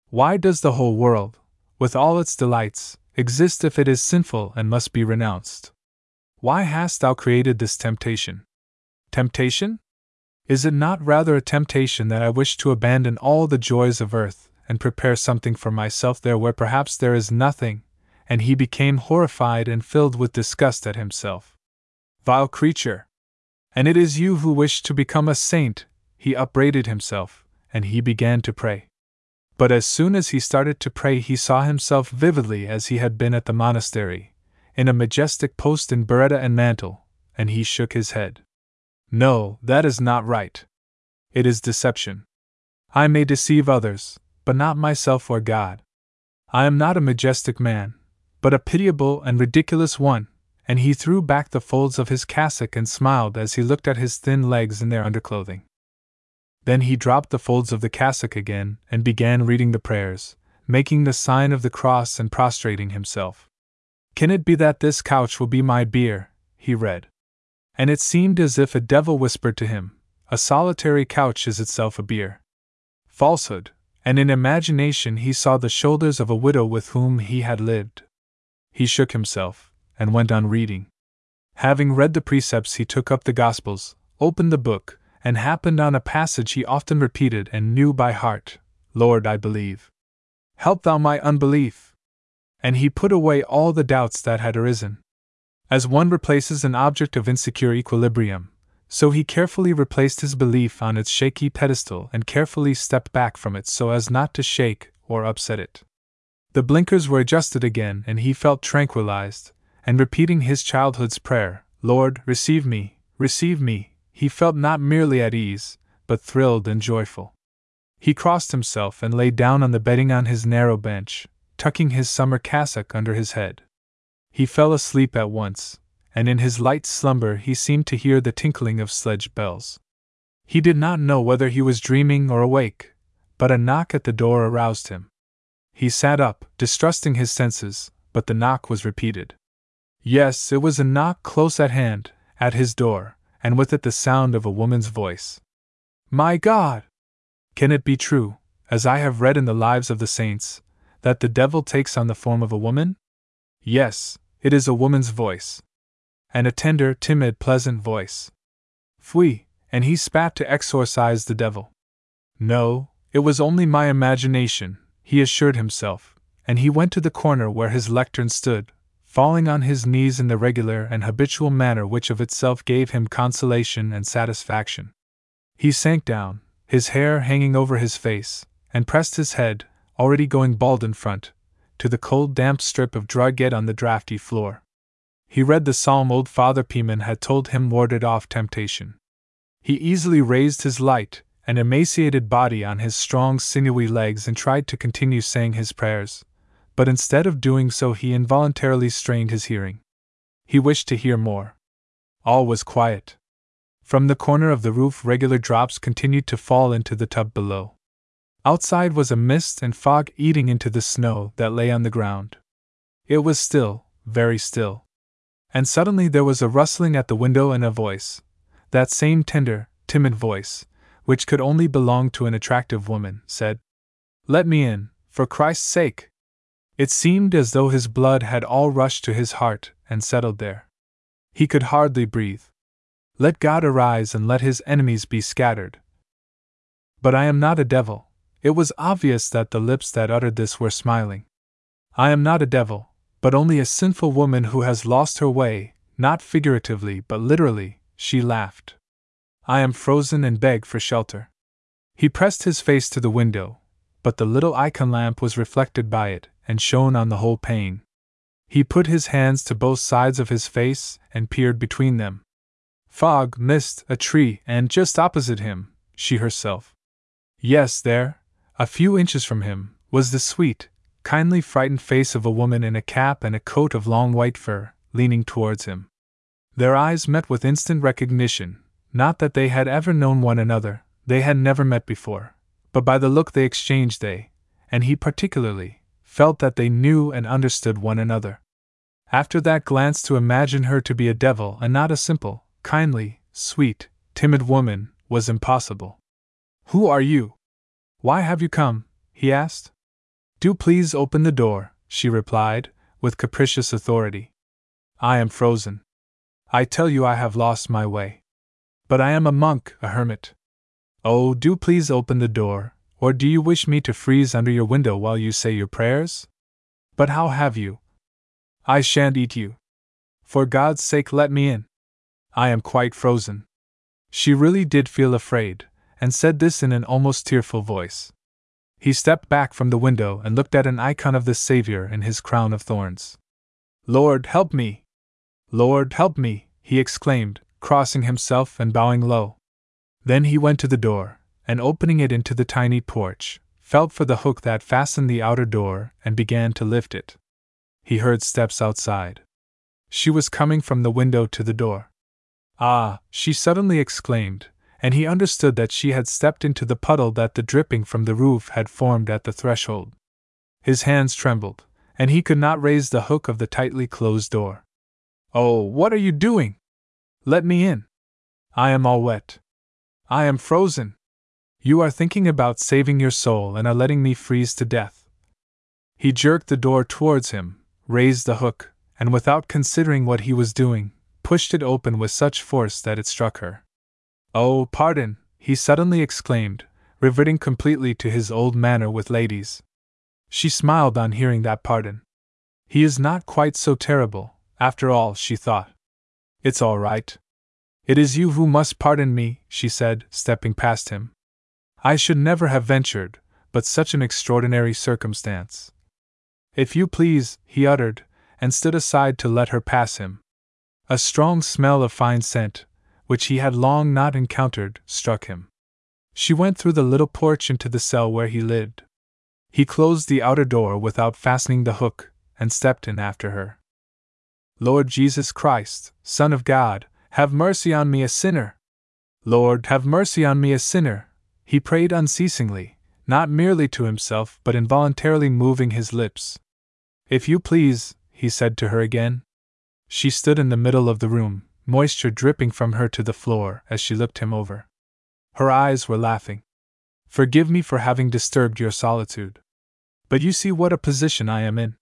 Why does the whole world, with all its delights, exist if it is sinful and must be renounced. Why hast thou created this temptation? Temptation? Is it not rather a temptation that I wish to abandon all the joys of earth and prepare something for myself there where perhaps there is nothing? And he became horrified and filled with disgust at himself. Vile creature! And it is you who wish to become a saint, he upbraided himself, and he began to pray. But as soon as he started to pray, he saw himself vividly as he had been at the monastery, in a majestic post in biretta and mantle, and he shook his head. No, that is not right. It is deception. I may deceive others, but not myself or God. I am not a majestic man, but a pitiable and ridiculous one, and he threw back the folds of his cassock and smiled as he looked at his thin legs in their underclothing. Then he dropped the folds of the cassock again and began reading the prayers, making the sign of the cross and prostrating himself. Can it be that this couch will be my bier? he read. And it seemed as if a devil whispered to him, A solitary couch is itself a bier. Falsehood, and in imagination he saw the shoulders of a widow with whom he had lived. He shook himself, and went on reading. Having read the precepts, he took up the Gospels, opened the book, and happened on a passage he often repeated and knew by heart Lord, I believe. Help thou my unbelief. And he put away all the doubts that had arisen. As one replaces an object of insecure equilibrium, so he carefully replaced his belief on its shaky pedestal and carefully stepped back from it so as not to shake or upset it. The blinkers were adjusted again, and he felt tranquilized, and repeating his childhood's prayer, Lord, receive me, receive me, he felt not merely at ease, but thrilled and joyful. He crossed himself and lay down on the bedding on his narrow bench, tucking his summer cassock under his head. He fell asleep at once, and in his light slumber he seemed to hear the tinkling of sledge bells. He did not know whether he was dreaming or awake, but a knock at the door aroused him. He sat up, distrusting his senses, but the knock was repeated. Yes, it was a knock close at hand, at his door, and with it the sound of a woman's voice. My God! Can it be true, as I have read in the lives of the saints, that the devil takes on the form of a woman? Yes, it is a woman's voice. And a tender, timid, pleasant voice. Fui, and he spat to exorcise the devil. No, it was only my imagination, he assured himself, and he went to the corner where his lectern stood, falling on his knees in the regular and habitual manner which of itself gave him consolation and satisfaction. He sank down, his hair hanging over his face, and pressed his head, already going bald in front, to the cold damp strip of drugget on the draughty floor. He read the psalm old Father Pimen had told him warded off temptation. He easily raised his light and emaciated body on his strong sinewy legs and tried to continue saying his prayers, but instead of doing so, he involuntarily strained his hearing. He wished to hear more. All was quiet. From the corner of the roof, regular drops continued to fall into the tub below. Outside was a mist and fog eating into the snow that lay on the ground. It was still, very still. And suddenly there was a rustling at the window and a voice that same tender, timid voice, which could only belong to an attractive woman, said, Let me in, for Christ's sake! It seemed as though his blood had all rushed to his heart and settled there. He could hardly breathe. Let God arise and let his enemies be scattered. But I am not a devil. It was obvious that the lips that uttered this were smiling. I am not a devil, but only a sinful woman who has lost her way, not figuratively but literally, she laughed. I am frozen and beg for shelter. He pressed his face to the window, but the little icon lamp was reflected by it, and shone on the whole pane. He put his hands to both sides of his face and peered between them. Fog, mist, a tree, and just opposite him, she herself. Yes, there, a few inches from him, was the sweet, kindly frightened face of a woman in a cap and a coat of long white fur, leaning towards him. Their eyes met with instant recognition, not that they had ever known one another, they had never met before, but by the look they exchanged they, and he particularly, felt that they knew and understood one another. After that glance, to imagine her to be a devil and not a simple, kindly, sweet, timid woman was impossible. Who are you? Why have you come? he asked. Do please open the door, she replied, with capricious authority. I am frozen. I tell you I have lost my way. But I am a monk, a hermit. Oh, do please open the door, or do you wish me to freeze under your window while you say your prayers? But how have you? I shan't eat you. For God's sake, let me in. I am quite frozen. She really did feel afraid, and said this in an almost tearful voice. He stepped back from the window and looked at an icon of the Savior in his crown of thorns. Lord, help me! Lord, help me! he exclaimed, crossing himself and bowing low. Then he went to the door, and opening it into the tiny porch, felt for the hook that fastened the outer door and began to lift it. He heard steps outside. She was coming from the window to the door. Ah, she suddenly exclaimed, and he understood that she had stepped into the puddle that the dripping from the roof had formed at the threshold. His hands trembled, and he could not raise the hook of the tightly closed door. Oh, what are you doing? Let me in. I am all wet. I am frozen. You are thinking about saving your soul and are letting me freeze to death. He jerked the door towards him, raised the hook, and without considering what he was doing, pushed it open with such force that it struck her. Oh, pardon, he suddenly exclaimed, reverting completely to his old manner with ladies. She smiled on hearing that pardon. He is not quite so terrible, after all, she thought. It's all right. It is you who must pardon me, she said, stepping past him. I should never have ventured, but such an extraordinary circumstance. If you please, he uttered, and stood aside to let her pass him. A strong smell of fine scent, which he had long not encountered, struck him. She went through the little porch into the cell where he lived. He closed the outer door without fastening the hook, and stepped in after her. Lord Jesus Christ, Son of God, have mercy on me, a sinner! Lord, have mercy on me, a sinner! He prayed unceasingly, not merely to himself but involuntarily moving his lips. If you please, he said to her again. She stood in the middle of the room, moisture dripping from her to the floor as she looked him over. Her eyes were laughing. Forgive me for having disturbed your solitude. But you see what a position I am in.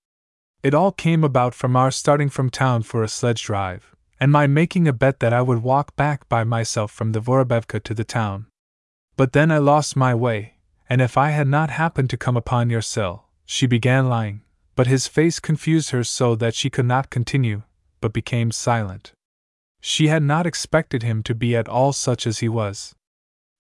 It all came about from our starting from town for a sledge drive, and my making a bet that I would walk back by myself from the Vorobevka to the town. But then I lost my way, and if I had not happened to come upon your cell, she began lying, but his face confused her so that she could not continue, but became silent. She had not expected him to be at all such as he was.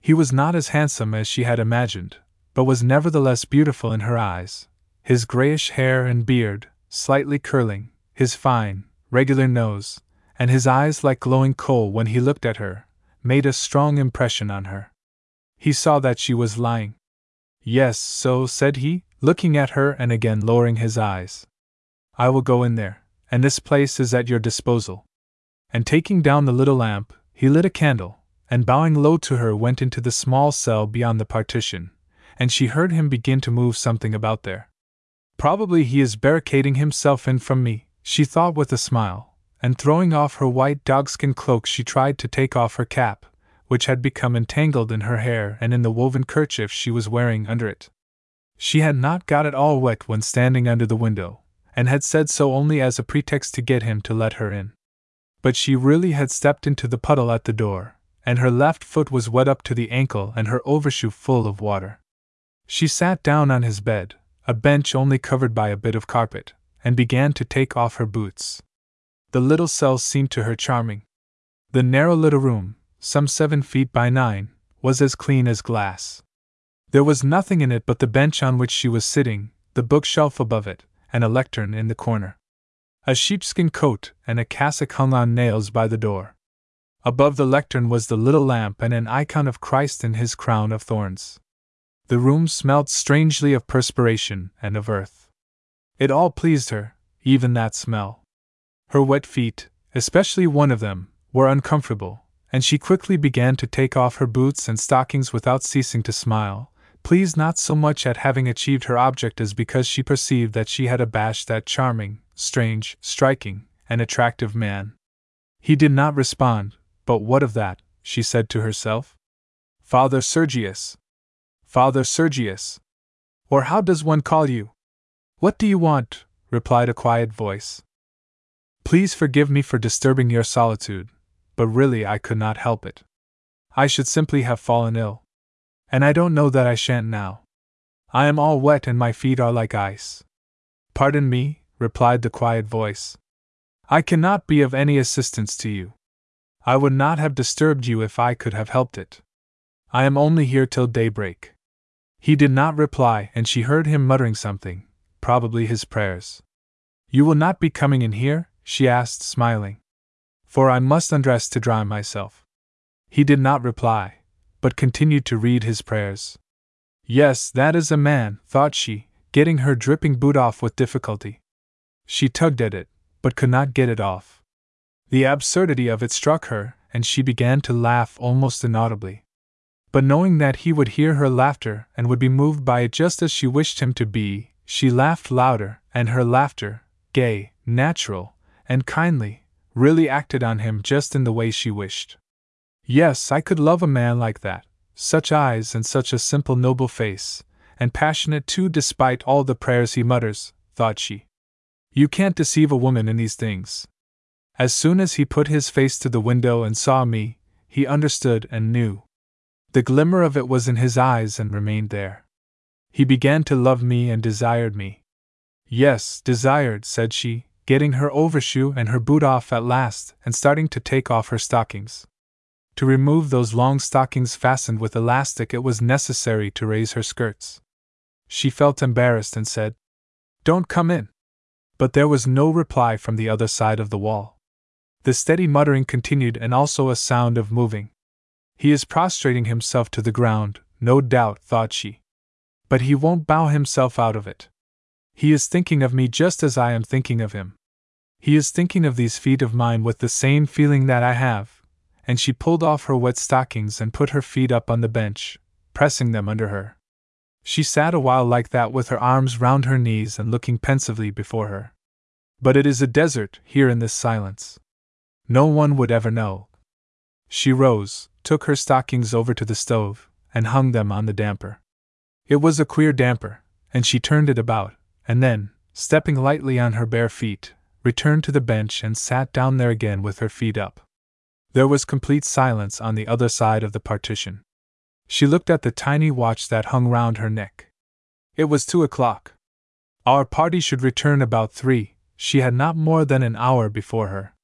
He was not as handsome as she had imagined, but was nevertheless beautiful in her eyes. His grayish hair and beard, slightly curling, his fine, regular nose, and his eyes like glowing coal when he looked at her, made a strong impression on her. He saw that she was lying. Yes, so, said he, looking at her and again lowering his eyes. I will go in there, and this place is at your disposal. And taking down the little lamp, he lit a candle, and bowing low to her went into the small cell beyond the partition, and she heard him begin to move something about there. Probably he is barricading himself in from me, she thought with a smile, and throwing off her white dogskin cloak, she tried to take off her cap, which had become entangled in her hair and in the woven kerchief she was wearing under it. She had not got it all wet when standing under the window, and had said so only as a pretext to get him to let her in. But she really had stepped into the puddle at the door, and her left foot was wet up to the ankle and her overshoe full of water. She sat down on his bed, a bench only covered by a bit of carpet, and began to take off her boots. The little cell seemed to her charming. The narrow little room, some seven feet by nine, was as clean as glass. There was nothing in it but the bench on which she was sitting, the bookshelf above it, and a lectern in the corner. A sheepskin coat and a cassock hung on nails by the door. Above the lectern was the little lamp and an icon of Christ in his crown of thorns. The room smelt strangely of perspiration and of earth. It all pleased her, even that smell. Her wet feet, especially one of them, were uncomfortable, and she quickly began to take off her boots and stockings without ceasing to smile, pleased not so much at having achieved her object as because she perceived that she had abashed that charming, strange, striking, and attractive man. He did not respond, but what of that, she said to herself? Father Sergius. Father Sergius. Or how does one call you? What do you want, replied a quiet voice. Please forgive me for disturbing your solitude, but really I could not help it. I should simply have fallen ill. And I don't know that I shan't now. I am all wet and my feet are like ice. Pardon me, replied the quiet voice. I cannot be of any assistance to you. I would not have disturbed you if I could have helped it. I am only here till daybreak. He did not reply, and she heard him muttering something, probably his prayers. You will not be coming in here? she asked, smiling. For I must undress to dry myself. He did not reply, but continued to read his prayers. Yes, that is a man, thought she, getting her dripping boot off with difficulty. She tugged at it, but could not get it off. The absurdity of it struck her, and she began to laugh almost inaudibly. But knowing that he would hear her laughter and would be moved by it just as she wished him to be, she laughed louder, and her laughter, gay, natural, and kindly, really acted on him just in the way she wished. Yes, I could love a man like that, such eyes and such a simple, noble face, and passionate too despite all the prayers he mutters, thought she. You can't deceive a woman in these things. As soon as he put his face to the window and saw me, he understood and knew. The glimmer of it was in his eyes and remained there. He began to love me and desired me. Yes, desired, said she, getting her overshoe and her boot off at last and starting to take off her stockings. To remove those long stockings fastened with elastic, it was necessary to raise her skirts. She felt embarrassed and said, Don't come in. But there was no reply from the other side of the wall. The steady muttering continued and also a sound of moving. He is prostrating himself to the ground, no doubt, thought she. But he won't bow himself out of it. He is thinking of me just as I am thinking of him. He is thinking of these feet of mine with the same feeling that I have. And she pulled off her wet stockings and put her feet up on the bench, pressing them under her. She sat a while like that with her arms round her knees and looking pensively before her. But it is a desert, here in this silence. No one would ever know. She rose, took her stockings over to the stove, and hung them on the damper. It was a queer damper, and she turned it about, and then, stepping lightly on her bare feet, returned to the bench and sat down there again with her feet up. There was complete silence on the other side of the partition. She looked at the tiny watch that hung round her neck. It was two o'clock. Our party should return about three, she had not more than an hour before her.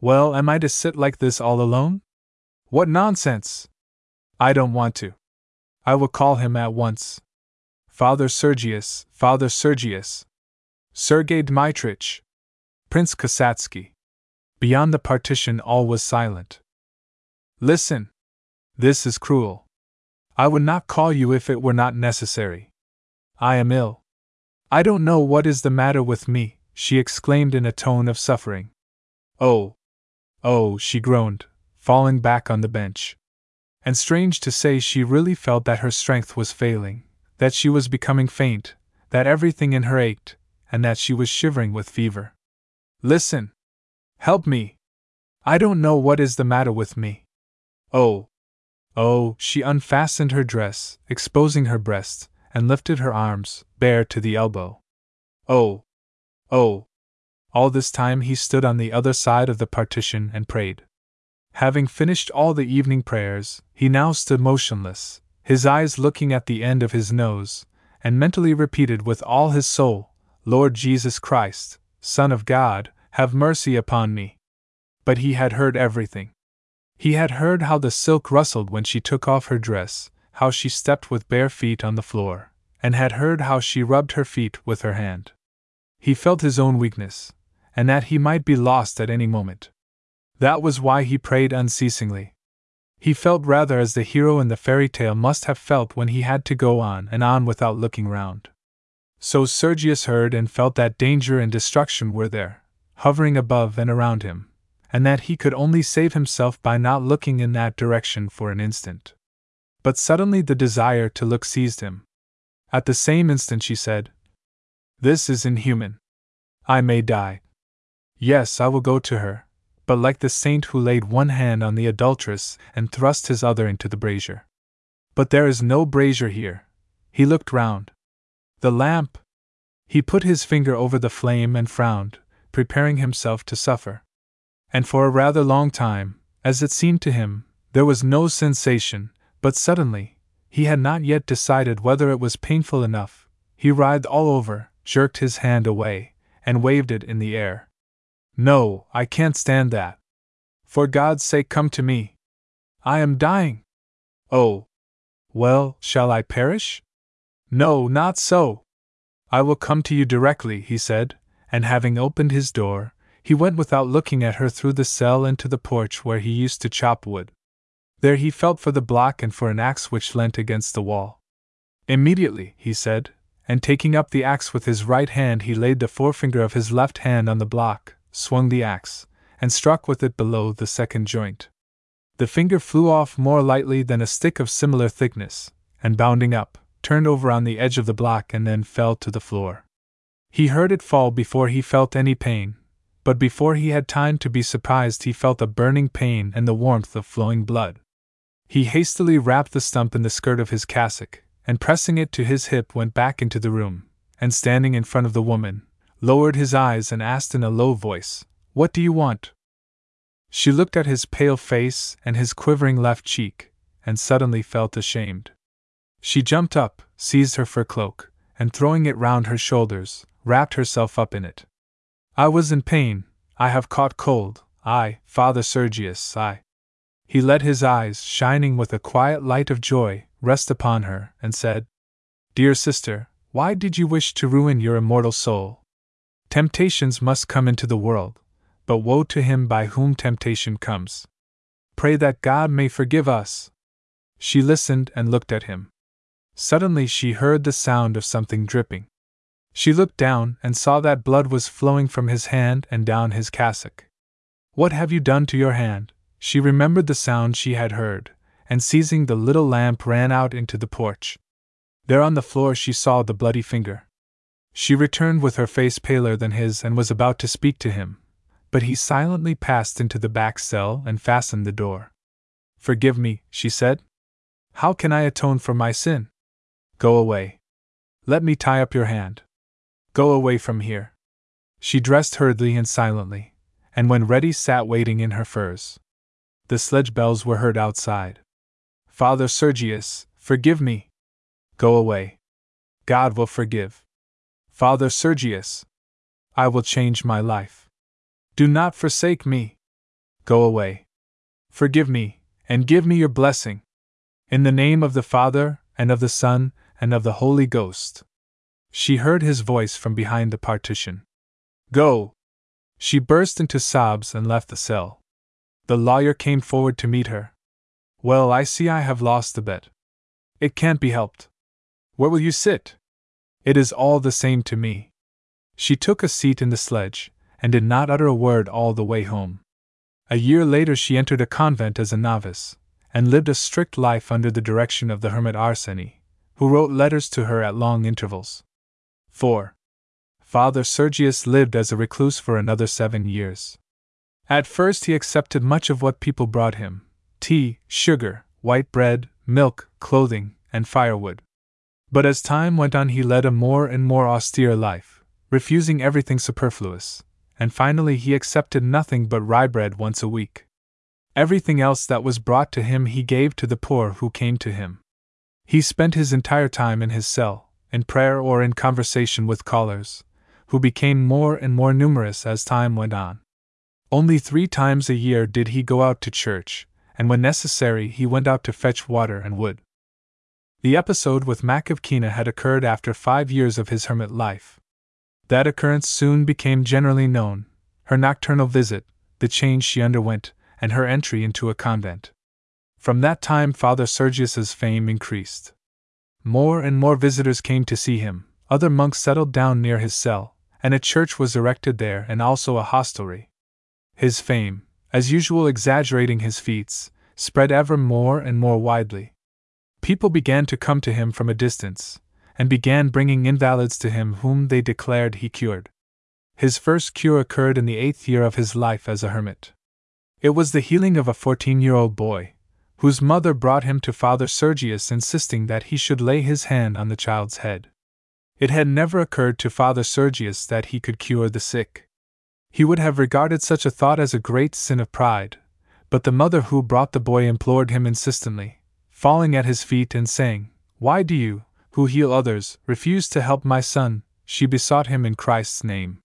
Well, am I to sit like this all alone? What nonsense! I don't want to. I will call him at once. Father Sergius, Father Sergius. Sergei Dmitrich. Prince Kasatsky. Beyond the partition, all was silent. Listen! This is cruel. I would not call you if it were not necessary. I am ill. I don't know what is the matter with me, she exclaimed in a tone of suffering. Oh! Oh! she groaned, falling back on the bench. And strange to say, she really felt that her strength was failing, that she was becoming faint, that everything in her ached, and that she was shivering with fever. Listen! Help me! I don't know what is the matter with me. Oh! Oh, she unfastened her dress, exposing her breast, and lifted her arms, bare to the elbow. Oh! Oh! All this time he stood on the other side of the partition and prayed. Having finished all the evening prayers, he now stood motionless, his eyes looking at the end of his nose, and mentally repeated with all his soul, Lord Jesus Christ, Son of God, have mercy upon me. But he had heard everything. He had heard how the silk rustled when she took off her dress, how she stepped with bare feet on the floor, and had heard how she rubbed her feet with her hand. He felt his own weakness, and that he might be lost at any moment. That was why he prayed unceasingly. He felt rather as the hero in the fairy tale must have felt when he had to go on and on without looking round. So Sergius heard and felt that danger and destruction were there, hovering above and around him, and that he could only save himself by not looking in that direction for an instant. But suddenly the desire to look seized him. At the same instant she said, This is inhuman. I may die. Yes, I will go to her, but like the saint who laid one hand on the adulteress and thrust his other into the brazier. But there is no brazier here. He looked round. The lamp? He put his finger over the flame and frowned, preparing himself to suffer. And for a rather long time, as it seemed to him, there was no sensation, but suddenly, he had not yet decided whether it was painful enough. He writhed all over, jerked his hand away, and waved it in the air. No, I can't stand that. For God's sake, come to me. I am dying. Oh. Well, shall I perish? No, not so. I will come to you directly, he said, and having opened his door, he went without looking at her through the cell into the porch where he used to chop wood. There he felt for the block and for an axe which leant against the wall. Immediately, he said, and taking up the axe with his right hand, he laid the forefinger of his left hand on the block, swung the axe, and struck with it below the second joint. The finger flew off more lightly than a stick of similar thickness, and bounding up, turned over on the edge of the block and then fell to the floor. He heard it fall before he felt any pain, but before he had time to be surprised, he felt a burning pain and the warmth of flowing blood. He hastily wrapped the stump in the skirt of his cassock, and pressing it to his hip, went back into the room, and standing in front of the woman, lowered his eyes and asked in a low voice, What do you want? She looked at his pale face and his quivering left cheek, and suddenly felt ashamed. She jumped up, seized her fur cloak, and throwing it round her shoulders, wrapped herself up in it. I was in pain, I have caught cold, I, Father Sergius, I. He let his eyes, shining with a quiet light of joy, rest upon her, and said, Dear sister, why did you wish to ruin your immortal soul? Temptations must come into the world, but woe to him by whom temptation comes. Pray that God may forgive us. She listened and looked at him. Suddenly she heard the sound of something dripping. She looked down and saw that blood was flowing from his hand and down his cassock. What have you done to your hand? She remembered the sound she had heard, and seizing the little lamp ran out into the porch. There on the floor she saw the bloody finger. She returned with her face paler than his and was about to speak to him, but he silently passed into the back cell and fastened the door. Forgive me, she said. How can I atone for my sin? Go away. Let me tie up your hand. Go away from here. She dressed hurriedly and silently, and when ready sat waiting in her furs. The sledge bells were heard outside. Father Sergius, forgive me. Go away. God will forgive. Father Sergius, I will change my life. Do not forsake me. Go away. Forgive me, and give me your blessing. In the name of the Father, and of the Son, and of the Holy Ghost. She heard his voice from behind the partition. Go! She burst into sobs and left the cell. The lawyer came forward to meet her. Well, I see I have lost the bet. It can't be helped. Where will you sit? It is all the same to me. She took a seat in the sledge, and did not utter a word all the way home. A year later, she entered a convent as a novice, and lived a strict life under the direction of the hermit Arseny, who wrote letters to her at long intervals. 4. Father Sergius lived as a recluse for another seven years. At first, he accepted much of what people brought him tea, sugar, white bread, milk, clothing, and firewood. But as time went on, he led a more and more austere life, refusing everything superfluous, and finally he accepted nothing but rye bread once a week. Everything else that was brought to him he gave to the poor who came to him. He spent his entire time in his cell, in prayer or in conversation with callers, who became more and more numerous as time went on. Only three times a year did he go out to church, and when necessary, he went out to fetch water and wood. The episode with Makovkina had occurred after five years of his hermit life. That occurrence soon became generally known her nocturnal visit, the change she underwent, and her entry into a convent. From that time, Father Sergius's fame increased. More and more visitors came to see him, other monks settled down near his cell, and a church was erected there and also a hostelry. His fame, as usual exaggerating his feats, spread ever more and more widely. People began to come to him from a distance, and began bringing invalids to him whom they declared he cured. His first cure occurred in the eighth year of his life as a hermit. It was the healing of a fourteen year old boy, whose mother brought him to Father Sergius insisting that he should lay his hand on the child's head. It had never occurred to Father Sergius that he could cure the sick. He would have regarded such a thought as a great sin of pride, but the mother who brought the boy implored him insistently, falling at his feet and saying, Why do you, who heal others, refuse to help my son? She besought him in Christ's name.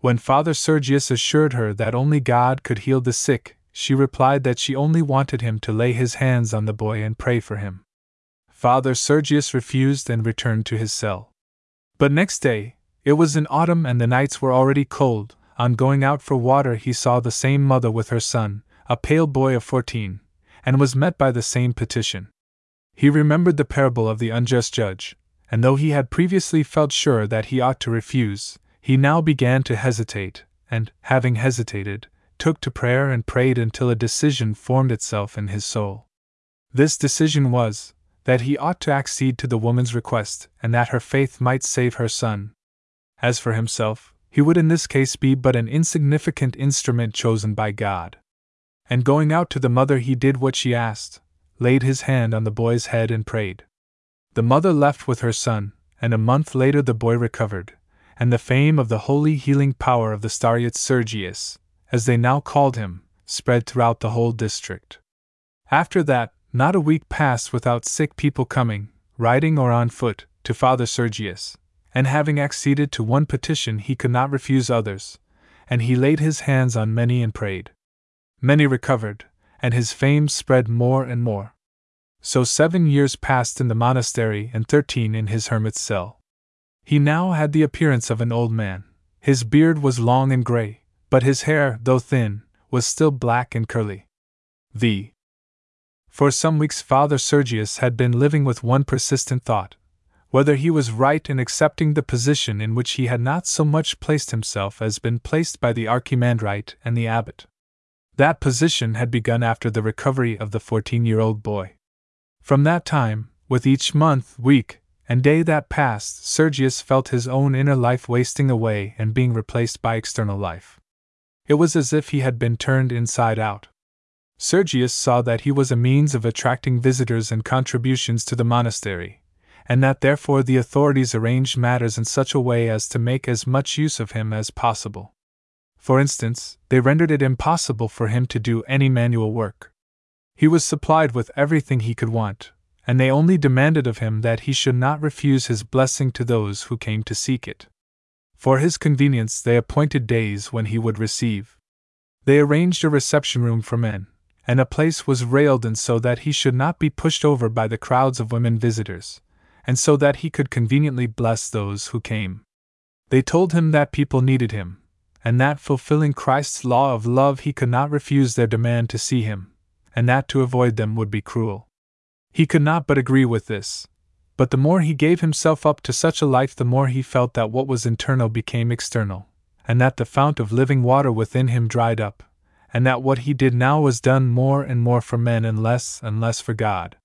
When Father Sergius assured her that only God could heal the sick, she replied that she only wanted him to lay his hands on the boy and pray for him. Father Sergius refused and returned to his cell. But next day, it was in autumn and the nights were already cold. On going out for water, he saw the same mother with her son, a pale boy of fourteen, and was met by the same petition. He remembered the parable of the unjust judge, and though he had previously felt sure that he ought to refuse, he now began to hesitate, and, having hesitated, took to prayer and prayed until a decision formed itself in his soul. This decision was, that he ought to accede to the woman's request, and that her faith might save her son. As for himself, he would in this case be but an insignificant instrument chosen by God. And going out to the mother, he did what she asked laid his hand on the boy's head and prayed. The mother left with her son, and a month later the boy recovered, and the fame of the holy healing power of the Starets Sergius, as they now called him, spread throughout the whole district. After that, not a week passed without sick people coming, riding or on foot, to Father Sergius, and having acceded to one petition, he could not refuse others, and he laid his hands on many and prayed. Many recovered, and his fame spread more and more. So seven years passed in the monastery and thirteen in his hermit's cell. He now had the appearance of an old man. His beard was long and gray, but his hair, though thin, was still black and curly. The for some weeks, Father Sergius had been living with one persistent thought whether he was right in accepting the position in which he had not so much placed himself as been placed by the archimandrite and the abbot. That position had begun after the recovery of the fourteen year old boy. From that time, with each month, week, and day that passed, Sergius felt his own inner life wasting away and being replaced by external life. It was as if he had been turned inside out. Sergius saw that he was a means of attracting visitors and contributions to the monastery, and that therefore the authorities arranged matters in such a way as to make as much use of him as possible. For instance, they rendered it impossible for him to do any manual work. He was supplied with everything he could want, and they only demanded of him that he should not refuse his blessing to those who came to seek it. For his convenience, they appointed days when he would receive. They arranged a reception room for men, and a place was railed in so that he should not be pushed over by the crowds of women visitors, and so that he could conveniently bless those who came. They told him that people needed him, and that fulfilling Christ's law of love he could not refuse their demand to see him, and that to avoid them would be cruel. He could not but agree with this, but the more he gave himself up to such a life, the more he felt that what was internal became external, and that the fount of living water within him dried up, and that what he did now was done more and more for men and less and less for God.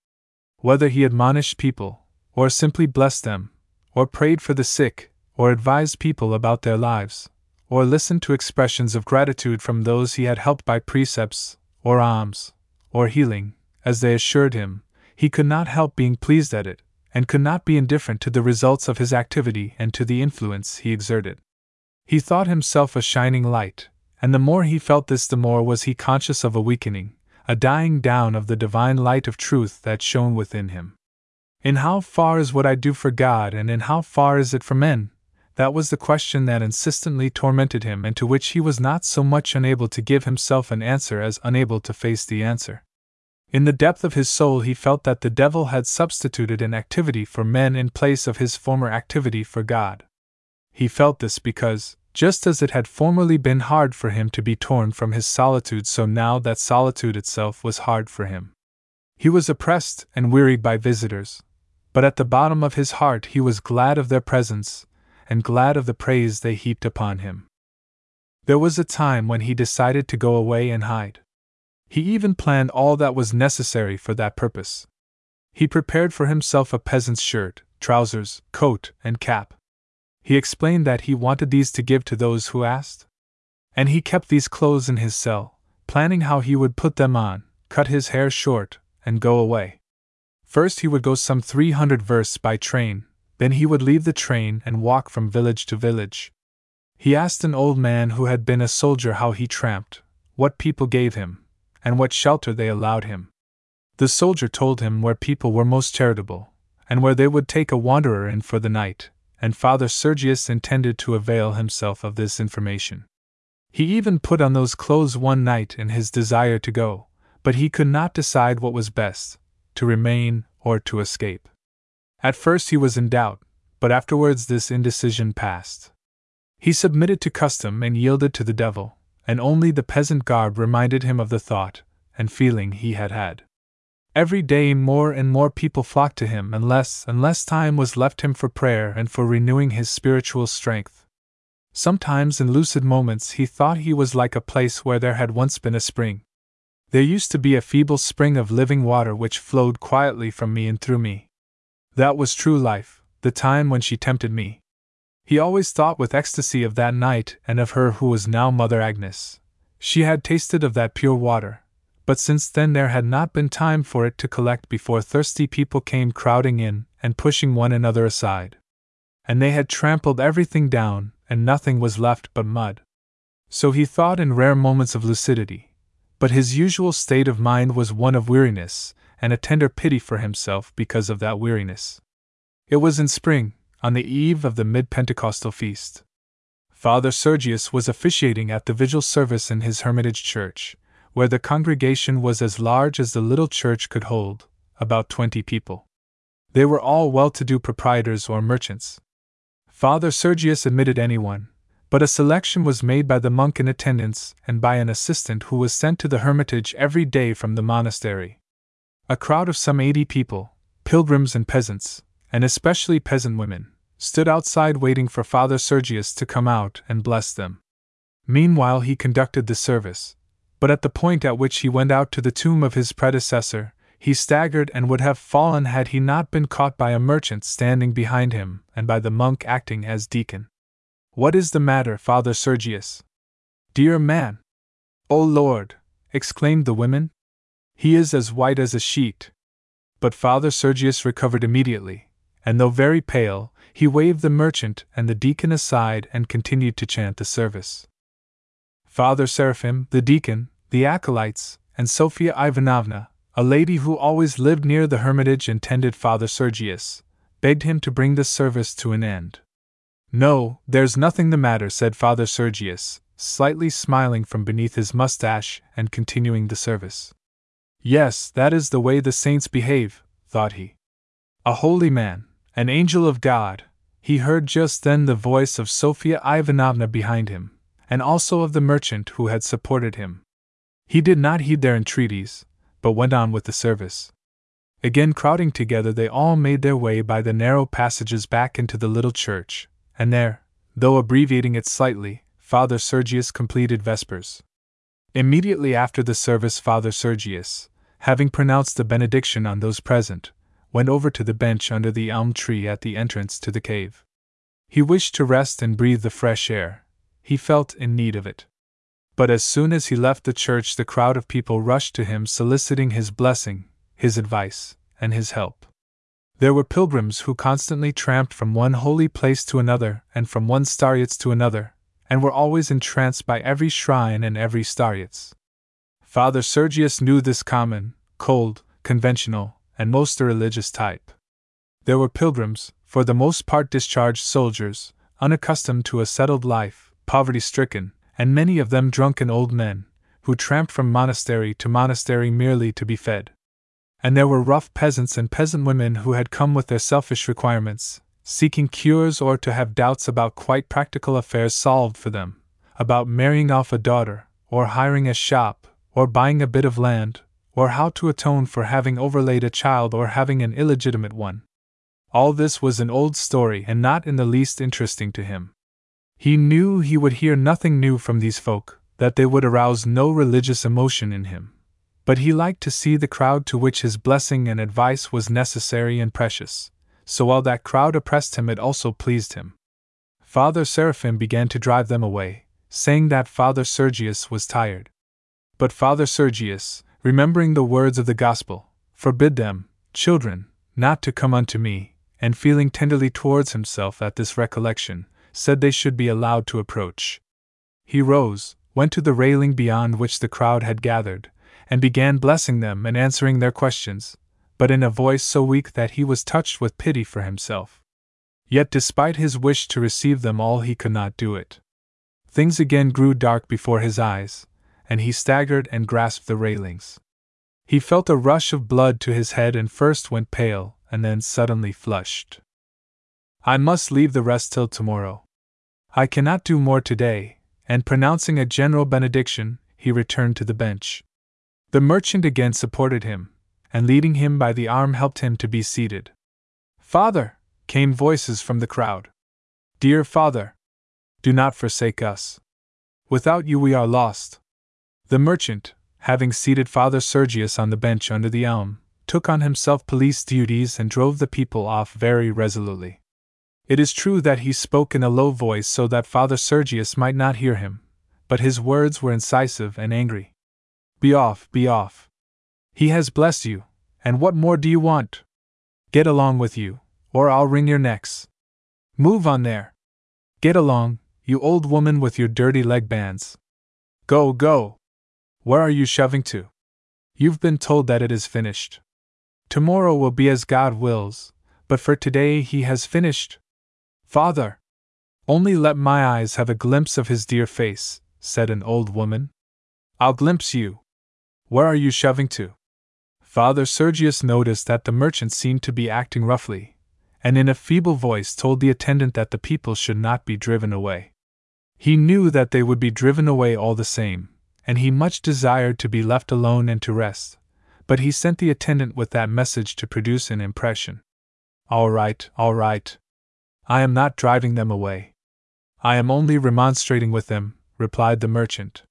Whether he admonished people, or simply blessed them, or prayed for the sick, or advised people about their lives, or listened to expressions of gratitude from those he had helped by precepts, or alms, or healing, as they assured him, he could not help being pleased at it, and could not be indifferent to the results of his activity and to the influence he exerted. He thought himself a shining light, and the more he felt this, the more was he conscious of a weakening, a dying down of the divine light of truth that shone within him. In how far is what I do for God, and in how far is it for men? That was the question that insistently tormented him, and to which he was not so much unable to give himself an answer as unable to face the answer. In the depth of his soul, he felt that the devil had substituted an activity for men in place of his former activity for God. He felt this because, just as it had formerly been hard for him to be torn from his solitude, so now that solitude itself was hard for him. He was oppressed and wearied by visitors, but at the bottom of his heart he was glad of their presence, and glad of the praise they heaped upon him. There was a time when he decided to go away and hide. He even planned all that was necessary for that purpose. He prepared for himself a peasant's shirt, trousers, coat, and cap. He explained that he wanted these to give to those who asked. And he kept these clothes in his cell, planning how he would put them on, cut his hair short, and go away. First, he would go some 300 versts by train, then he would leave the train and walk from village to village. He asked an old man who had been a soldier how he tramped, what people gave him, and what shelter they allowed him. The soldier told him where people were most charitable, and where they would take a wanderer in for the night, and Father Sergius intended to avail himself of this information. He even put on those clothes one night in his desire to go, but he could not decide what was best to remain or to escape. At first he was in doubt, but afterwards this indecision passed. He submitted to custom and yielded to the devil, and only the peasant garb reminded him of the thought and feeling he had had. Every day more and more people flocked to him, and less and less time was left him for prayer and for renewing his spiritual strength. Sometimes in lucid moments he thought he was like a place where there had once been a spring. There used to be a feeble spring of living water which flowed quietly from me and through me. That was true life, the time when she tempted me. He always thought with ecstasy of that night and of her who was now Mother Agnes. She had tasted of that pure water, but since then there had not been time for it to collect before thirsty people came crowding in and pushing one another aside. And they had trampled everything down, and nothing was left but mud. So he thought in rare moments of lucidity, but his usual state of mind was one of weariness, and a tender pity for himself because of that weariness. It was in spring, on the eve of the mid Pentecostal feast. Father Sergius was officiating at the vigil service in his hermitage church, where the congregation was as large as the little church could hold about twenty people. They were all well to do proprietors or merchants. Father Sergius admitted anyone, but a selection was made by the monk in attendance and by an assistant who was sent to the hermitage every day from the monastery. A crowd of some eighty people, pilgrims and peasants, and especially peasant women, stood outside waiting for Father Sergius to come out and bless them. Meanwhile, he conducted the service, but at the point at which he went out to the tomb of his predecessor, he staggered and would have fallen had he not been caught by a merchant standing behind him and by the monk acting as deacon. What is the matter, Father Sergius? Dear man! O Lord! exclaimed the women. He is as white as a sheet. But Father Sergius recovered immediately, and though very pale, he waved the merchant and the deacon aside and continued to chant the service. Father Seraphim, the deacon, the acolytes, and Sophia Ivanovna, a lady who always lived near the hermitage and tended Father Sergius, begged him to bring the service to an end. No, there's nothing the matter, said Father Sergius, slightly smiling from beneath his mustache and continuing the service. Yes, that is the way the saints behave, thought he. A holy man, an angel of God, he heard just then the voice of Sophia Ivanovna behind him, and also of the merchant who had supported him. He did not heed their entreaties, but went on with the service. Again crowding together, they all made their way by the narrow passages back into the little church, and there, though abbreviating it slightly, Father Sergius completed Vespers. Immediately after the service, Father Sergius, having pronounced the benediction on those present, went over to the bench under the elm tree at the entrance to the cave. He wished to rest and breathe the fresh air, he felt in need of it. But as soon as he left the church, the crowd of people rushed to him soliciting his blessing, his advice, and his help. There were pilgrims who constantly tramped from one holy place to another and from one starets to another, and were always entranced by every shrine and every starets. Father Sergius knew this common, cold, conventional, and most irreligious type. There were pilgrims, for the most part discharged soldiers, unaccustomed to a settled life, poverty stricken, and many of them drunken old men, who tramped from monastery to monastery merely to be fed. And there were rough peasants and peasant women who had come with their selfish requirements, seeking cures or to have doubts about quite practical affairs solved for them, about marrying off a daughter, or hiring a shop, or buying a bit of land, or how to atone for having overlaid a child or having an illegitimate one. All this was an old story and not in the least interesting to him. He knew he would hear nothing new from these folk, that they would arouse no religious emotion in him. But he liked to see the crowd to which his blessing and advice was necessary and precious, so while that crowd oppressed him, it also pleased him. Father Seraphim began to drive them away, saying that Father Sergius was tired. But Father Sergius, remembering the words of the Gospel, forbid them, children, not to come unto me, and feeling tenderly towards himself at this recollection, said they should be allowed to approach. He rose, went to the railing beyond which the crowd had gathered, and began blessing them and answering their questions, but in a voice so weak that he was touched with pity for himself. Yet, despite his wish to receive them all, he could not do it. Things again grew dark before his eyes, and he staggered and grasped the railings. He felt a rush of blood to his head and first went pale, and then suddenly flushed. I must leave the rest till tomorrow. I cannot do more today, and pronouncing a general benediction, he returned to the bench. The merchant again supported him, and leading him by the arm helped him to be seated. Father! came voices from the crowd. Dear Father! Do not forsake us. Without you we are lost. The merchant, having seated Father Sergius on the bench under the elm, took on himself police duties and drove the people off very resolutely. It is true that he spoke in a low voice so that Father Sergius might not hear him, but his words were incisive and angry. Be off, be off. He has blessed you, and what more do you want? Get along with you, or I'll wring your necks. Move on there. Get along, you old woman with your dirty leg bands. Go, go. Where are you shoving to? You've been told that it is finished. Tomorrow will be as God wills, but for today he has finished. Father! Only let my eyes have a glimpse of his dear face, said an old woman. I'll glimpse you. Where are you shoving to? Father Sergius noticed that the merchant seemed to be acting roughly, and in a feeble voice told the attendant that the people should not be driven away. He knew that they would be driven away all the same, and he much desired to be left alone and to rest, but he sent the attendant with that message to produce an impression. All right, all right, I am not driving them away. I am only remonstrating with them, replied the merchant.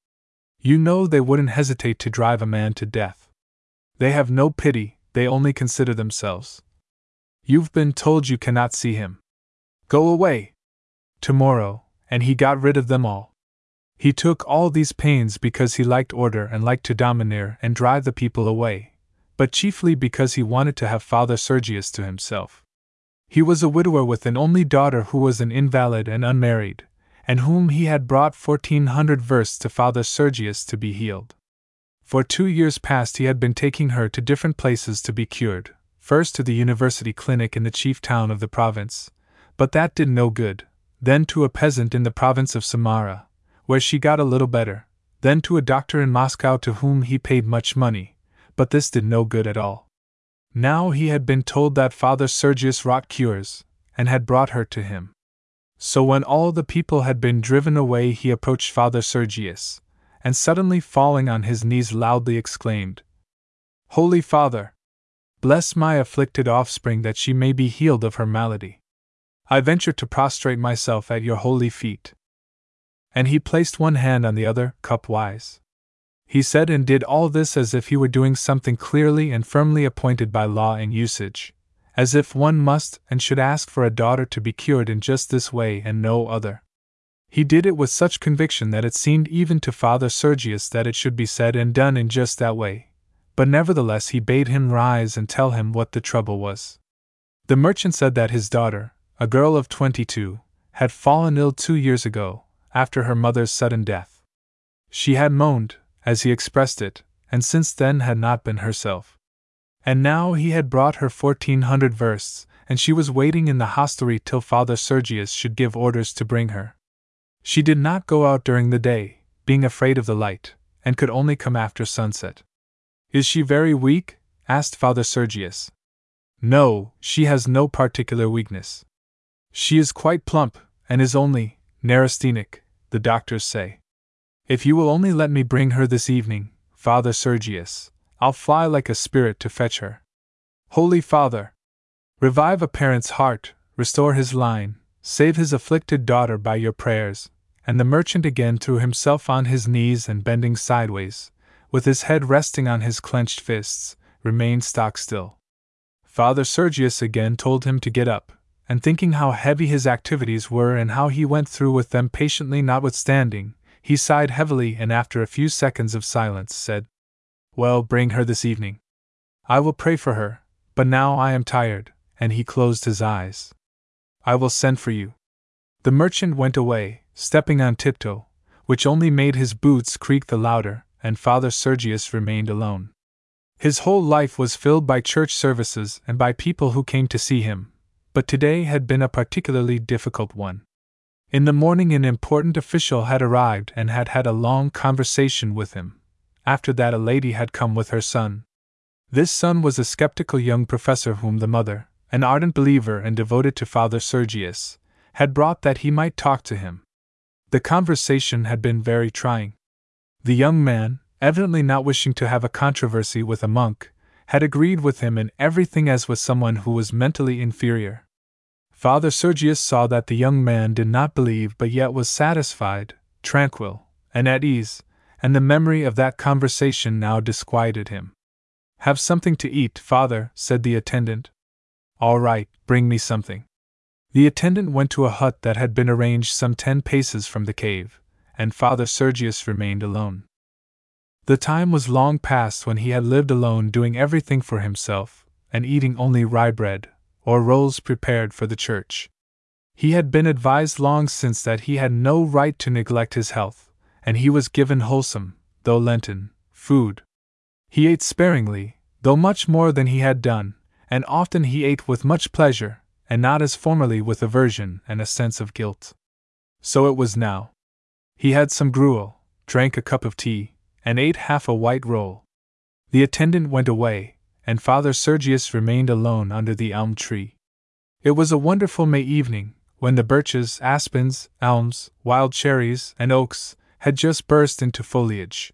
You know they wouldn't hesitate to drive a man to death. They have no pity, they only consider themselves. You've been told you cannot see him. Go away! Tomorrow, and he got rid of them all. He took all these pains because he liked order and liked to domineer and drive the people away, but chiefly because he wanted to have Father Sergius to himself. He was a widower with an only daughter who was an invalid and unmarried, and whom he had brought fourteen hundred versts to Father Sergius to be healed. For two years past he had been taking her to different places to be cured, first to the university clinic in the chief town of the province, but that did no good, then to a peasant in the province of Samara, where she got a little better, then to a doctor in Moscow to whom he paid much money, but this did no good at all. Now he had been told that Father Sergius wrought cures, and had brought her to him. So when all the people had been driven away, he approached Father Sergius, and suddenly falling on his knees loudly exclaimed, Holy Father! Bless my afflicted offspring that she may be healed of her malady. I venture to prostrate myself at your holy feet. And he placed one hand on the other, cup wise. He said and did all this as if he were doing something clearly and firmly appointed by law and usage, as if one must and should ask for a daughter to be cured in just this way and no other. He did it with such conviction that it seemed even to Father Sergius that it should be said and done in just that way, but nevertheless he bade him rise and tell him what the trouble was. The merchant said that his daughter, a girl of twenty two, had fallen ill two years ago, after her mother's sudden death. She had moaned, as he expressed it, and since then had not been herself. And now he had brought her fourteen hundred versts, and she was waiting in the hostelry till Father Sergius should give orders to bring her. She did not go out during the day, being afraid of the light, and could only come after sunset. Is she very weak? asked Father Sergius. No, she has no particular weakness. She is quite plump, and is only neurasthenic, the doctors say. If you will only let me bring her this evening, Father Sergius, I'll fly like a spirit to fetch her. Holy Father! Revive a parent's heart, restore his line, save his afflicted daughter by your prayers. And the merchant again threw himself on his knees and bending sideways, with his head resting on his clenched fists, remained stock still. Father Sergius again told him to get up, and thinking how heavy his activities were and how he went through with them patiently notwithstanding, he sighed heavily and after a few seconds of silence said, Well, bring her this evening. I will pray for her, but now I am tired, and he closed his eyes. I will send for you. The merchant went away, stepping on tiptoe, which only made his boots creak the louder, and Father Sergius remained alone. His whole life was filled by church services and by people who came to see him, but today had been a particularly difficult one. In the morning, an important official had arrived and had had a long conversation with him. After that, a lady had come with her son. This son was a skeptical young professor whom the mother, an ardent believer and devoted to Father Sergius, had brought that he might talk to him. The conversation had been very trying. The young man, evidently not wishing to have a controversy with a monk, had agreed with him in everything as with someone who was mentally inferior. Father Sergius saw that the young man did not believe but yet was satisfied, tranquil, and at ease, and the memory of that conversation now disquieted him. Have something to eat, father, said the attendant. All right, bring me something. The attendant went to a hut that had been arranged some ten paces from the cave, and Father Sergius remained alone. The time was long past when he had lived alone doing everything for himself, and eating only rye bread, or rolls prepared for the church. He had been advised long since that he had no right to neglect his health, and he was given wholesome, though Lenten, food. He ate sparingly, though much more than he had done, and often he ate with much pleasure, and not as formerly with aversion and a sense of guilt. So it was now. He had some gruel, drank a cup of tea, and ate half a white roll. The attendant went away, and Father Sergius remained alone under the elm tree. It was a wonderful May evening, when the birches, aspens, elms, wild cherries, and oaks had just burst into foliage.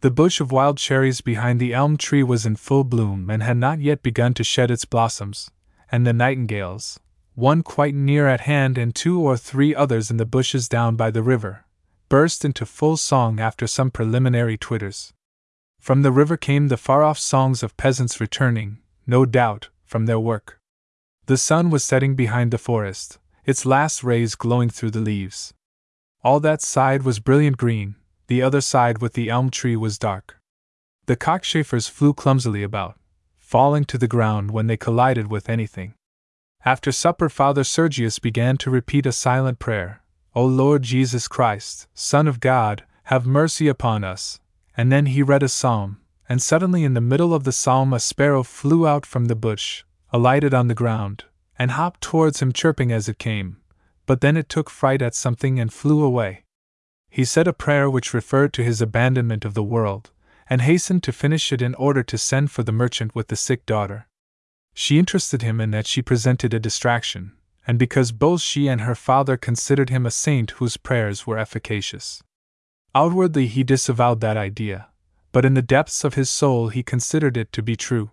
The bush of wild cherries behind the elm tree was in full bloom and had not yet begun to shed its blossoms, and the nightingales, one quite near at hand and two or three others in the bushes down by the river, burst into full song after some preliminary twitters. From the river came the far off songs of peasants returning, no doubt, from their work. The sun was setting behind the forest, its last rays glowing through the leaves. All that side was brilliant green, the other side with the elm tree was dark. The cockchafers flew clumsily about, falling to the ground when they collided with anything. After supper, Father Sergius began to repeat a silent prayer O Lord Jesus Christ, Son of God, have mercy upon us, and then he read a psalm, and suddenly in the middle of the psalm a sparrow flew out from the bush, alighted on the ground, and hopped towards him chirping as it came, but then it took fright at something and flew away. He said a prayer which referred to his abandonment of the world, and hastened to finish it in order to send for the merchant with the sick daughter. She interested him in that she presented a distraction, and because both she and her father considered him a saint whose prayers were efficacious. Outwardly, he disavowed that idea, but in the depths of his soul he considered it to be true.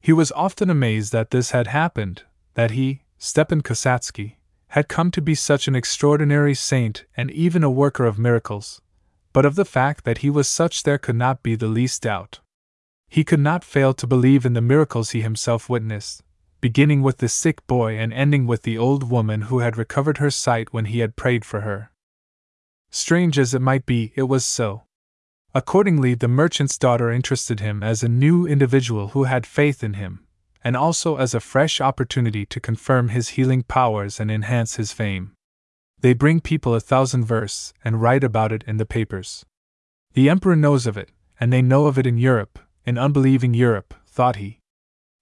He was often amazed that this had happened, that he, Stepan Kasatsky, had come to be such an extraordinary saint and even a worker of miracles, but of the fact that he was such there could not be the least doubt. He could not fail to believe in the miracles he himself witnessed, beginning with the sick boy and ending with the old woman who had recovered her sight when he had prayed for her. Strange as it might be, it was so. Accordingly, the merchant's daughter interested him as a new individual who had faith in him, and also as a fresh opportunity to confirm his healing powers and enhance his fame. They bring people a thousand versts and write about it in the papers. The Emperor knows of it, and they know of it in Europe, in unbelieving Europe, thought he.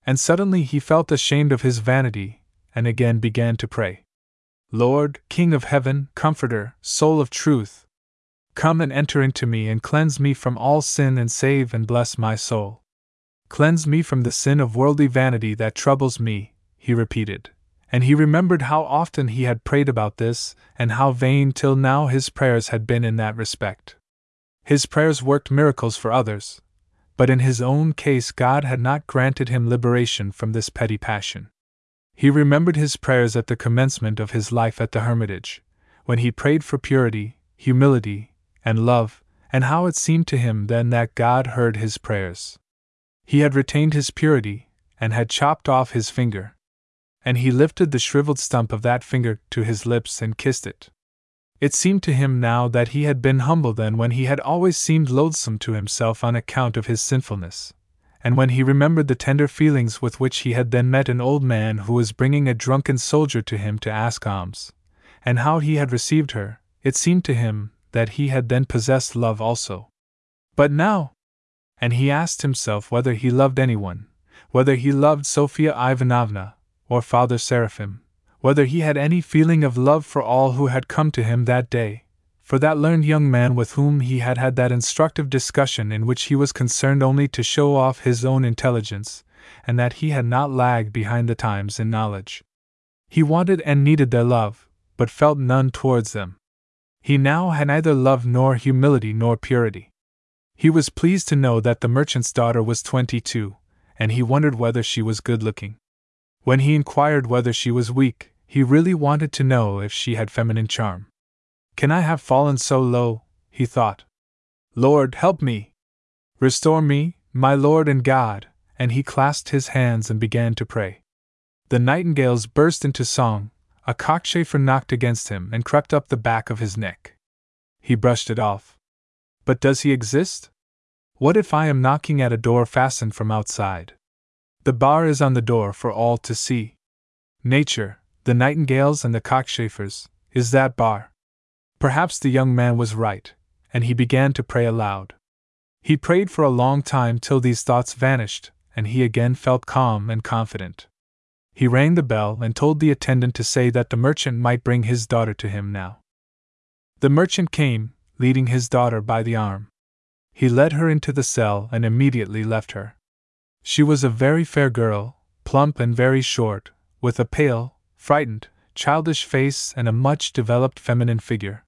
And suddenly he felt ashamed of his vanity, and again began to pray. Lord, King of heaven, Comforter, Soul of truth, come and enter into me and cleanse me from all sin and save and bless my soul. Cleanse me from the sin of worldly vanity that troubles me, he repeated. And he remembered how often he had prayed about this, and how vain till now his prayers had been in that respect. His prayers worked miracles for others, but in his own case God had not granted him liberation from this petty passion. He remembered his prayers at the commencement of his life at the hermitage, when he prayed for purity, humility, and love, and how it seemed to him then that God heard his prayers. He had retained his purity, and had chopped off his finger. And he lifted the shriveled stump of that finger to his lips and kissed it. It seemed to him now that he had been humble then when he had always seemed loathsome to himself on account of his sinfulness, and when he remembered the tender feelings with which he had then met an old man who was bringing a drunken soldier to him to ask alms, and how he had received her, it seemed to him that he had then possessed love also. But now, and he asked himself whether he loved anyone, whether he loved Sophia Ivanovna, or Father Seraphim, whether he had any feeling of love for all who had come to him that day, for that learned young man with whom he had had that instructive discussion in which he was concerned only to show off his own intelligence, and that he had not lagged behind the times in knowledge. He wanted and needed their love, but felt none towards them. He now had neither love nor humility nor purity. He was pleased to know that the merchant's daughter was twenty two, and he wondered whether she was good looking. When he inquired whether she was weak, he really wanted to know if she had feminine charm. Can I have fallen so low? he thought. Lord, help me! Restore me, my Lord and God! And he clasped his hands and began to pray. The nightingales burst into song, a cockchafer knocked against him and crept up the back of his neck. He brushed it off. But does he exist? What if I am knocking at a door fastened from outside? The bar is on the door for all to see. Nature, the nightingales and the cockchafers, is that bar. Perhaps the young man was right, and he began to pray aloud. He prayed for a long time till these thoughts vanished, and he again felt calm and confident. He rang the bell and told the attendant to say that the merchant might bring his daughter to him now. The merchant came, leading his daughter by the arm. He led her into the cell and immediately left her. She was a very fair girl, plump and very short, with a pale, frightened, childish face and a much developed feminine figure.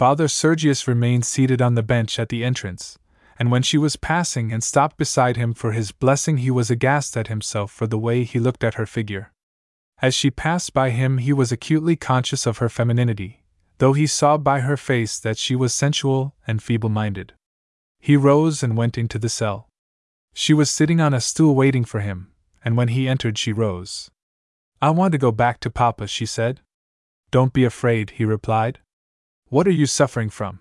Father Sergius remained seated on the bench at the entrance, and when she was passing and stopped beside him for his blessing, he was aghast at himself for the way he looked at her figure. As she passed by him, he was acutely conscious of her femininity, though he saw by her face that she was sensual and feeble minded. He rose and went into the cell. She was sitting on a stool waiting for him, and when he entered, she rose. I want to go back to Papa, she said. Don't be afraid, he replied. What are you suffering from?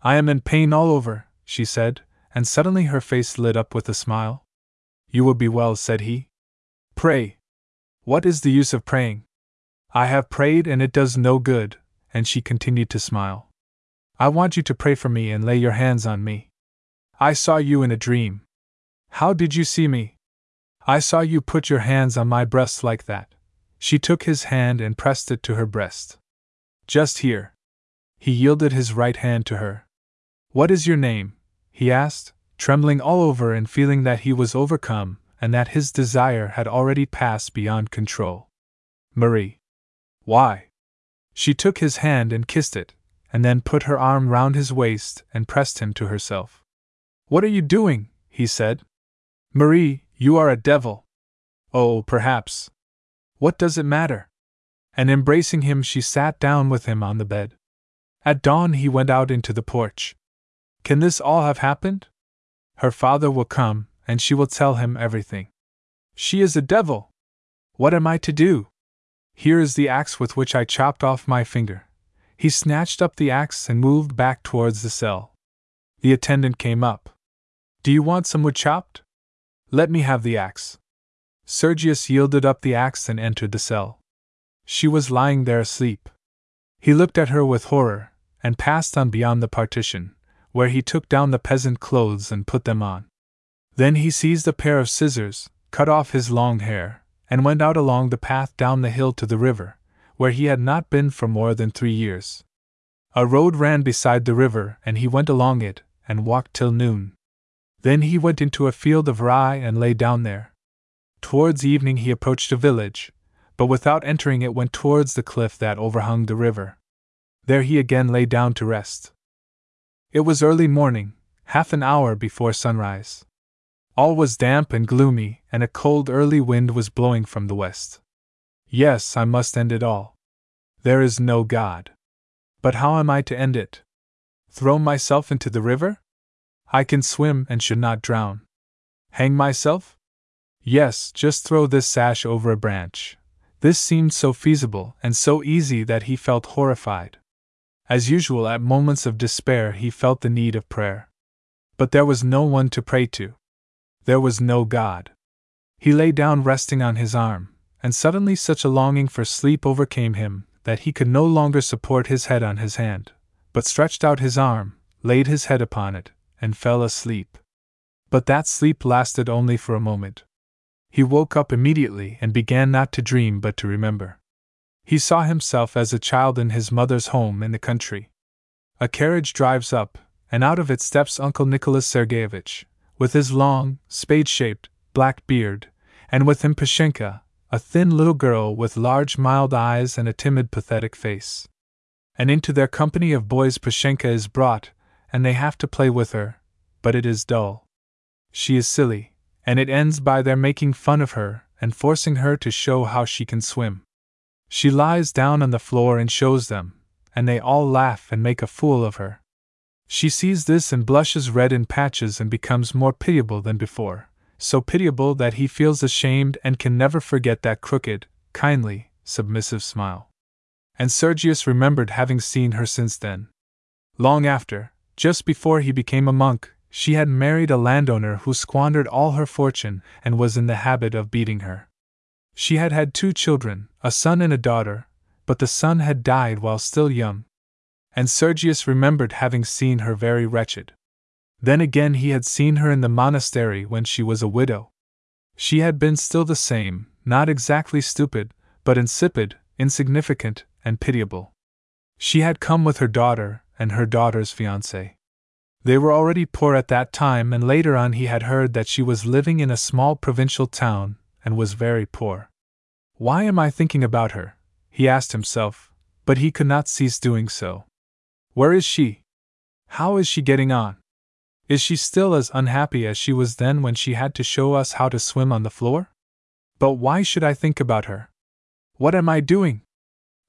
I am in pain all over, she said, and suddenly her face lit up with a smile. You will be well, said he. Pray. What is the use of praying? I have prayed and it does no good, and she continued to smile. I want you to pray for me and lay your hands on me. I saw you in a dream. How did you see me? I saw you put your hands on my breast like that. She took his hand and pressed it to her breast. Just here. He yielded his right hand to her. What is your name? he asked, trembling all over and feeling that he was overcome and that his desire had already passed beyond control. Marie. Why? She took his hand and kissed it, and then put her arm round his waist and pressed him to herself. What are you doing? he said. Marie, you are a devil. Oh, perhaps. What does it matter? And embracing him, she sat down with him on the bed. At dawn, he went out into the porch. Can this all have happened? Her father will come, and she will tell him everything. She is a devil! What am I to do? Here is the axe with which I chopped off my finger. He snatched up the axe and moved back towards the cell. The attendant came up. Do you want some wood chopped? Let me have the axe. Sergius yielded up the axe and entered the cell. She was lying there asleep. He looked at her with horror, and passed on beyond the partition, where he took down the peasant clothes and put them on. Then he seized a pair of scissors, cut off his long hair, and went out along the path down the hill to the river, where he had not been for more than three years. A road ran beside the river, and he went along it, and walked till noon. Then he went into a field of rye and lay down there. Towards evening he approached a village, but without entering it went towards the cliff that overhung the river. There he again lay down to rest. It was early morning, half an hour before sunrise. All was damp and gloomy, and a cold early wind was blowing from the west. Yes, I must end it all. There is no God. But how am I to end it? Throw myself into the river? I can swim and should not drown. Hang myself? Yes, just throw this sash over a branch. This seemed so feasible and so easy that he felt horrified. As usual, at moments of despair, he felt the need of prayer. But there was no one to pray to. There was no God. He lay down resting on his arm, and suddenly such a longing for sleep overcame him that he could no longer support his head on his hand, but stretched out his arm, laid his head upon it, and fell asleep. But that sleep lasted only for a moment. He woke up immediately and began not to dream but to remember. He saw himself as a child in his mother's home in the country. A carriage drives up, and out of it steps Uncle Nicholas Sergeyevich, with his long, spade shaped, black beard, and with him Pashenka, a thin little girl with large mild eyes and a timid pathetic face. And into their company of boys Pashenka is brought, and they have to play with her, but it is dull. She is silly, and it ends by their making fun of her and forcing her to show how she can swim. She lies down on the floor and shows them, and they all laugh and make a fool of her. She sees this and blushes red in patches and becomes more pitiable than before, so pitiable that he feels ashamed and can never forget that crooked, kindly, submissive smile. And Sergius remembered having seen her since then. Long after, just before he became a monk, she had married a landowner who squandered all her fortune and was in the habit of beating her. She had had two children, a son and a daughter, but the son had died while still young. And Sergius remembered having seen her very wretched. Then again he had seen her in the monastery when she was a widow. She had been still the same, not exactly stupid, but insipid, insignificant, and pitiable. She had come with her daughter and her daughter's fiance. They were already poor at that time, and later on he had heard that she was living in a small provincial town and was very poor. Why am I thinking about her? he asked himself, but he could not cease doing so. Where is she? How is she getting on? Is she still as unhappy as she was then when she had to show us how to swim on the floor? But why should I think about her? What am I doing?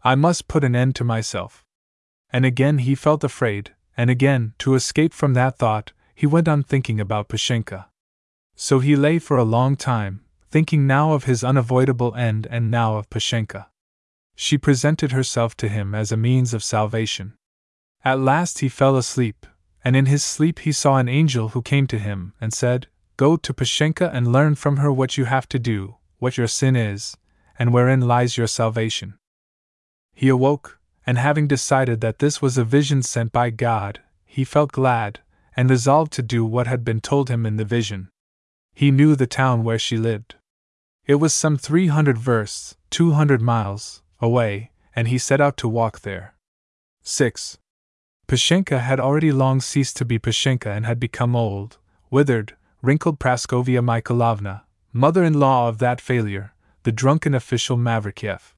I must put an end to myself. And again he felt afraid, and again, to escape from that thought, he went on thinking about Pashenka. So he lay for a long time, thinking now of his unavoidable end and now of Pashenka. She presented herself to him as a means of salvation. At last he fell asleep, and in his sleep he saw an angel who came to him and said, Go to Pashenka and learn from her what you have to do, what your sin is, and wherein lies your salvation. He awoke, and having decided that this was a vision sent by God, he felt glad, and resolved to do what had been told him in the vision. He knew the town where she lived. It was some three hundred versts, two hundred miles, away, and he set out to walk there. 6. Pashenka had already long ceased to be Pashenka and had become old, withered, wrinkled Praskovia Mikhailovna, mother in law of that failure, the drunken official Mavrikyev.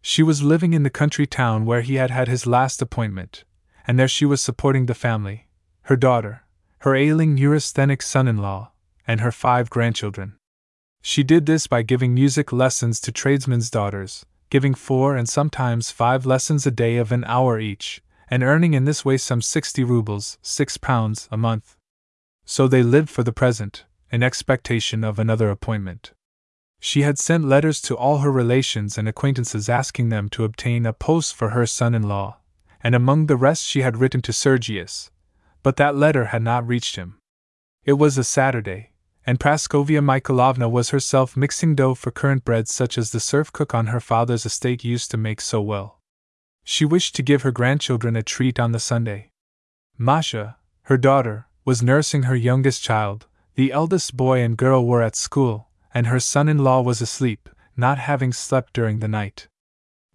She was living in the country town where he had had his last appointment, and there she was supporting the family, her daughter, her ailing neurasthenic son in law, and her five grandchildren. She did this by giving music lessons to tradesmen's daughters, giving four and sometimes five lessons a day of an hour each, and earning in this way some sixty roubles, six pounds, a month. So they lived for the present, in expectation of another appointment. She had sent letters to all her relations and acquaintances asking them to obtain a post for her son in law, and among the rest she had written to Sergius. But that letter had not reached him. It was a Saturday, and Praskovia Mikhailovna was herself mixing dough for currant bread such as the serf cook on her father's estate used to make so well. She wished to give her grandchildren a treat on the Sunday. Masha, her daughter, was nursing her youngest child, the eldest boy and girl were at school, and her son in law was asleep, not having slept during the night.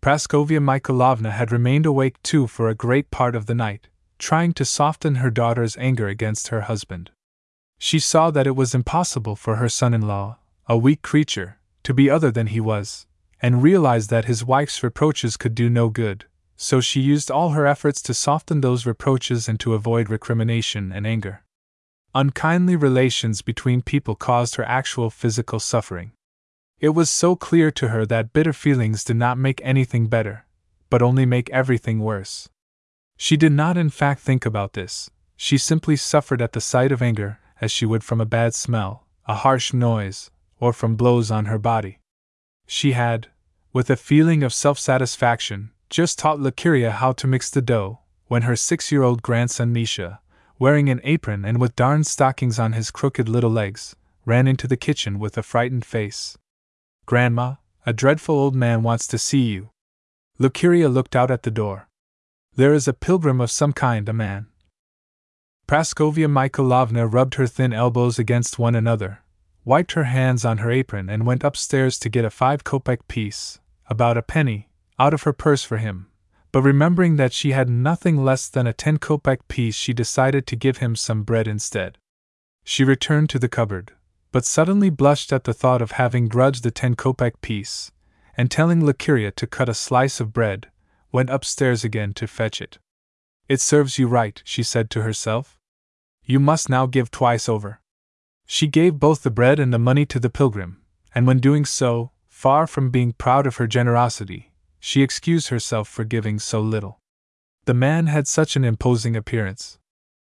Praskovia Mikhailovna had remained awake too for a great part of the night, trying to soften her daughter's anger against her husband. She saw that it was impossible for her son in law, a weak creature, to be other than he was, and realized that his wife's reproaches could do no good, so she used all her efforts to soften those reproaches and to avoid recrimination and anger. Unkindly relations between people caused her actual physical suffering. It was so clear to her that bitter feelings did not make anything better, but only make everything worse. She did not, in fact, think about this, she simply suffered at the sight of anger as she would from a bad smell, a harsh noise, or from blows on her body. She had, with a feeling of self satisfaction, just taught Lukeria how to mix the dough, when her six year old grandson Misha, wearing an apron and with darned stockings on his crooked little legs, ran into the kitchen with a frightened face. Grandma, a dreadful old man wants to see you. Lukeria looked out at the door. There is a pilgrim of some kind, a man. Praskovia Mikhailovna rubbed her thin elbows against one another, wiped her hands on her apron, and went upstairs to get a five kopeck piece, about a penny, out of her purse for him. But remembering that she had nothing less than a ten kopeck piece, she decided to give him some bread instead. She returned to the cupboard, but suddenly blushed at the thought of having grudged the ten kopeck piece, and telling Lukeria to cut a slice of bread, went upstairs again to fetch it. It serves you right, she said to herself. You must now give twice over. She gave both the bread and the money to the pilgrim, and when doing so, far from being proud of her generosity, she excused herself for giving so little. The man had such an imposing appearance.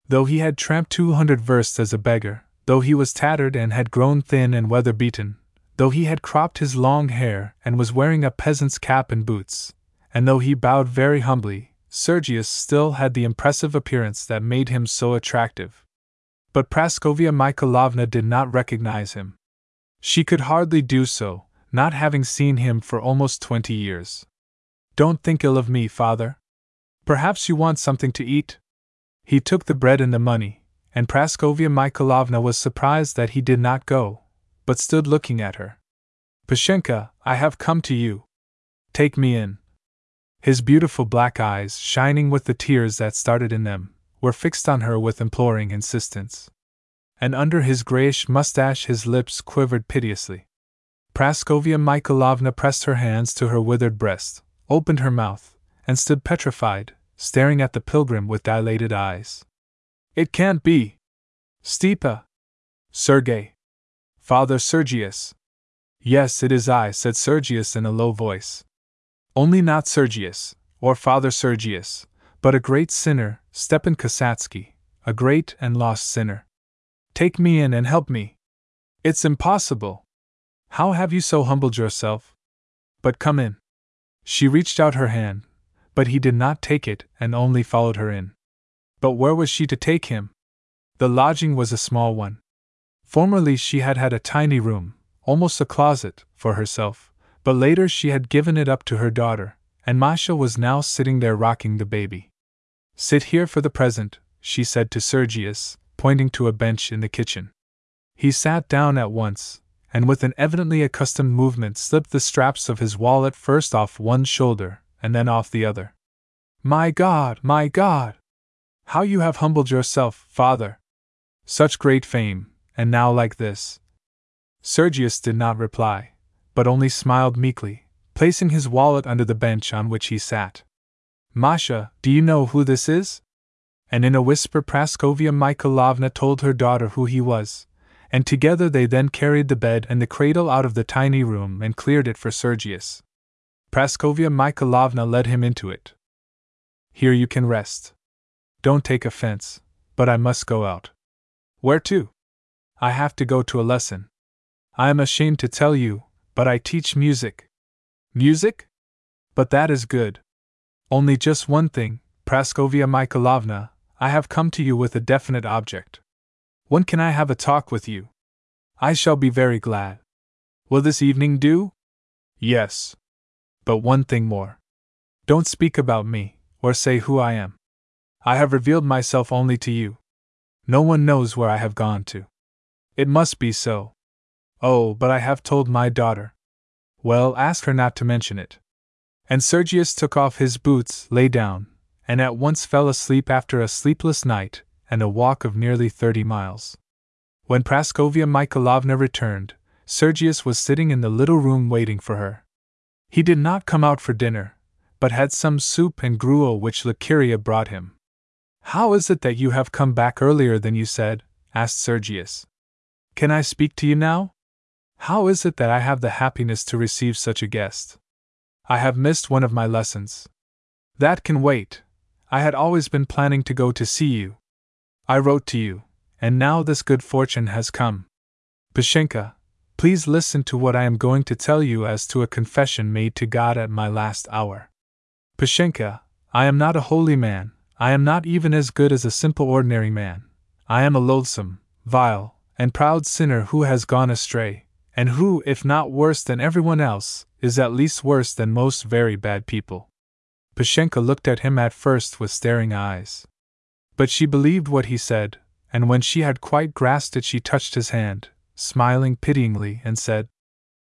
Though he had tramped two hundred versts as a beggar, though he was tattered and had grown thin and weather beaten, though he had cropped his long hair and was wearing a peasant's cap and boots, and though he bowed very humbly, Sergius still had the impressive appearance that made him so attractive. But Praskovia Mikhailovna did not recognize him. She could hardly do so, not having seen him for almost twenty years. Don't think ill of me, father. Perhaps you want something to eat? He took the bread and the money, and Praskovia Mikhailovna was surprised that he did not go, but stood looking at her. Pashenka, I have come to you. Take me in. His beautiful black eyes, shining with the tears that started in them, were fixed on her with imploring insistence. And under his grayish mustache his lips quivered piteously. Praskovia Mikhailovna pressed her hands to her withered breast, opened her mouth, and stood petrified, staring at the pilgrim with dilated eyes. It can't be! Stepa! Sergey! Father Sergius! Yes, it is I, said Sergius in a low voice. Only not Sergius, or Father Sergius, but a great sinner, Stepan Kasatsky, a great and lost sinner. Take me in and help me. It's impossible. How have you so humbled yourself? But come in. She reached out her hand, but he did not take it and only followed her in. But where was she to take him? The lodging was a small one. Formerly she had had a tiny room, almost a closet, for herself but later she had given it up to her daughter, and Masha was now sitting there rocking the baby. Sit here for the present, she said to Sergius, pointing to a bench in the kitchen. He sat down at once, and with an evidently accustomed movement slipped the straps of his wallet first off one shoulder and then off the other. My God, my God! How you have humbled yourself, father! Such great fame, and now like this. Sergius did not reply but only smiled meekly, placing his wallet under the bench on which he sat. Masha, do you know who this is? And in a whisper, Praskovia Mikhailovna told her daughter who he was, and together they then carried the bed and the cradle out of the tiny room and cleared it for Sergius. Praskovia Mikhailovna led him into it. Here you can rest. Don't take offense, but I must go out. Where to? I have to go to a lesson. I am ashamed to tell you, but I teach music. Music? But that is good. Only just one thing, Praskovia Mikhailovna, I have come to you with a definite object. When can I have a talk with you? I shall be very glad. Will this evening do? Yes. But one thing more. Don't speak about me, or say who I am. I have revealed myself only to you. No one knows where I have gone to. It must be so. Oh, but I have told my daughter. Well, ask her not to mention it. And Sergius took off his boots, lay down, and at once fell asleep after a sleepless night and a walk of nearly thirty miles. When Praskovia Mikhailovna returned, Sergius was sitting in the little room waiting for her. He did not come out for dinner, but had some soup and gruel which Lukeria brought him. How is it that you have come back earlier than you said? asked Sergius. Can I speak to you now? How is it that I have the happiness to receive such a guest? I have missed one of my lessons. That can wait. I had always been planning to go to see you. I wrote to you, and now this good fortune has come. Pashenka, please listen to what I am going to tell you as to a confession made to God at my last hour. Pashenka, I am not a holy man, I am not even as good as a simple ordinary man. I am a loathsome, vile, and proud sinner who has gone astray, and who, if not worse than everyone else, is at least worse than most very bad people. Pashenka looked at him at first with staring eyes. But she believed what he said, and when she had quite grasped it, she touched his hand, smiling pityingly, and said,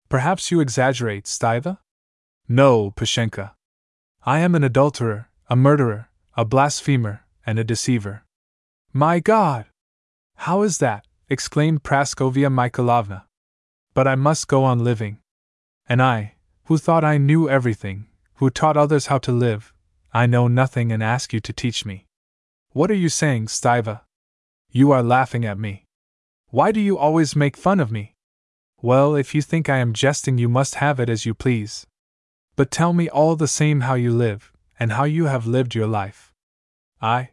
Perhaps you exaggerate, Stiva? No, Pashenka. I am an adulterer, a murderer, a blasphemer, and a deceiver. My God! How is that? exclaimed Praskovia Mikhailovna. But I must go on living. And I, who thought I knew everything, who taught others how to live, I know nothing and ask you to teach me. What are you saying, Stiva? You are laughing at me. Why do you always make fun of me? Well, if you think I am jesting, you must have it as you please. But tell me all the same how you live, and how you have lived your life. I.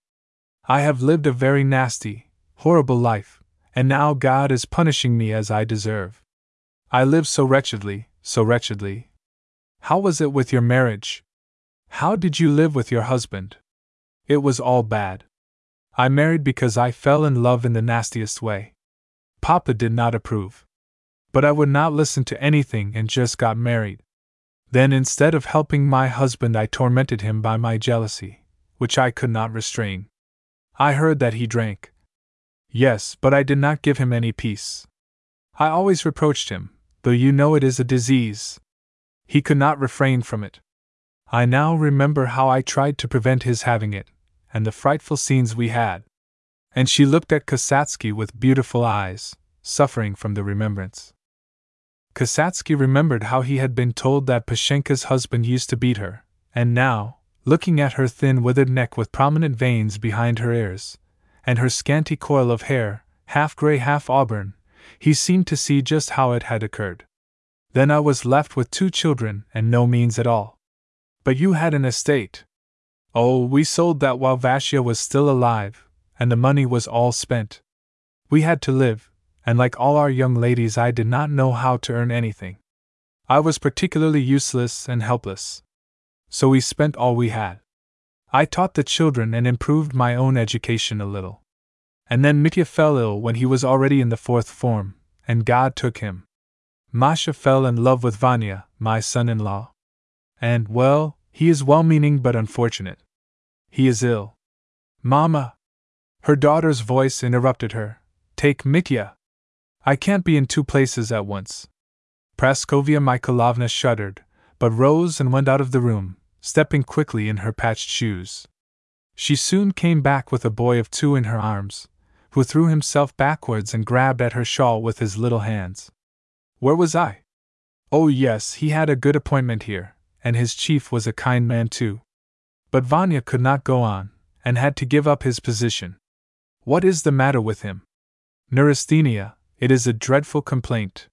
I have lived a very nasty, horrible life, and now God is punishing me as I deserve. I live so wretchedly, so wretchedly. How was it with your marriage? How did you live with your husband? It was all bad. I married because I fell in love in the nastiest way. Papa did not approve. But I would not listen to anything and just got married. Then, instead of helping my husband, I tormented him by my jealousy, which I could not restrain. I heard that he drank. Yes, but I did not give him any peace. I always reproached him, though you know it is a disease. He could not refrain from it. I now remember how I tried to prevent his having it, and the frightful scenes we had. And she looked at Kasatsky with beautiful eyes, suffering from the remembrance. Kasatsky remembered how he had been told that Pashenka's husband used to beat her, and now, looking at her thin withered neck with prominent veins behind her ears, and her scanty coil of hair, half gray, half auburn, he seemed to see just how it had occurred. Then I was left with two children and no means at all. But you had an estate. Oh, we sold that while Vasya was still alive, and the money was all spent. We had to live, and like all our young ladies, I did not know how to earn anything. I was particularly useless and helpless. So we spent all we had. I taught the children and improved my own education a little. And then Mitya fell ill when he was already in the fourth form, and God took him. Masha fell in love with Vanya, my son in law. And, well, he is well meaning but unfortunate. He is ill. Mamma! Her daughter's voice interrupted her. Take Mitya! I can't be in two places at once. Praskovia Mikhailovna shuddered, but rose and went out of the room, stepping quickly in her patched shoes. She soon came back with a boy of two in her arms, who threw himself backwards and grabbed at her shawl with his little hands. Where was I? Oh, yes, he had a good appointment here, and his chief was a kind man too. But Vanya could not go on, and had to give up his position. What is the matter with him? Neurasthenia, it is a dreadful complaint.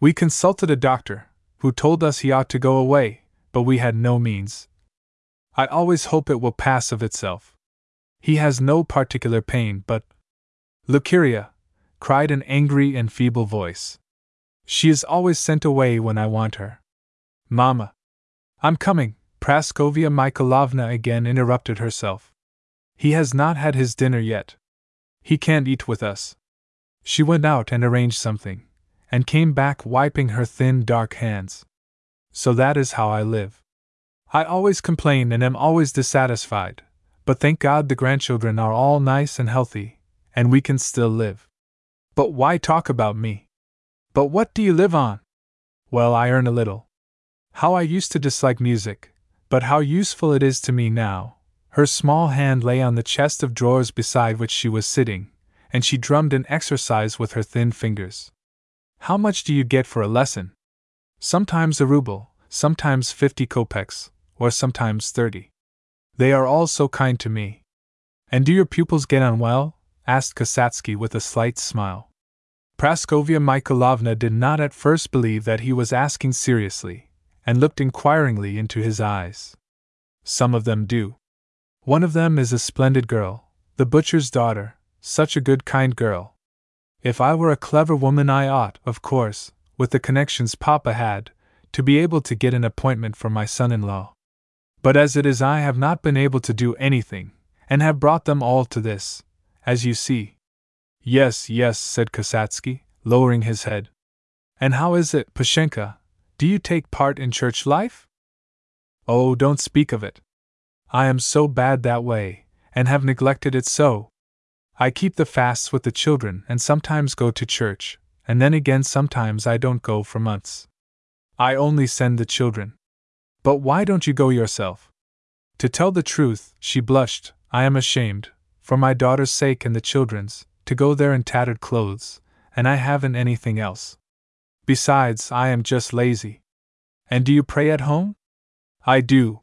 We consulted a doctor, who told us he ought to go away, but we had no means. I always hope it will pass of itself. He has no particular pain, but. Lukeria! cried an angry and feeble voice. She is always sent away when I want her. Mamma! I'm coming, Praskovia Mikhailovna again interrupted herself. He has not had his dinner yet. He can't eat with us. She went out and arranged something, and came back wiping her thin, dark hands. So that is how I live. I always complain and am always dissatisfied, but thank God the grandchildren are all nice and healthy, and we can still live. But why talk about me? But what do you live on? Well, I earn a little. How I used to dislike music, but how useful it is to me now. Her small hand lay on the chest of drawers beside which she was sitting, and she drummed an exercise with her thin fingers. How much do you get for a lesson? Sometimes a ruble, sometimes fifty kopecks, or sometimes thirty. They are all so kind to me. And do your pupils get on well? Asked Kasatsky with a slight smile. Praskovya Mikhailovna did not at first believe that he was asking seriously, and looked inquiringly into his eyes. Some of them do. One of them is a splendid girl, the butcher's daughter, such a good, kind girl. If I were a clever woman, I ought, of course, with the connections Papa had, to be able to get an appointment for my son in law. But as it is, I have not been able to do anything, and have brought them all to this, as you see. Yes, yes, said Kasatsky, lowering his head. And how is it, Pashenka? Do you take part in church life? Oh, don't speak of it. I am so bad that way, and have neglected it so. I keep the fasts with the children and sometimes go to church, and then again sometimes I don't go for months. I only send the children. But why don't you go yourself? To tell the truth, she blushed, I am ashamed, for my daughter's sake and the children's, to go there in tattered clothes, and I haven't anything else. Besides, I am just lazy. And do you pray at home? I do.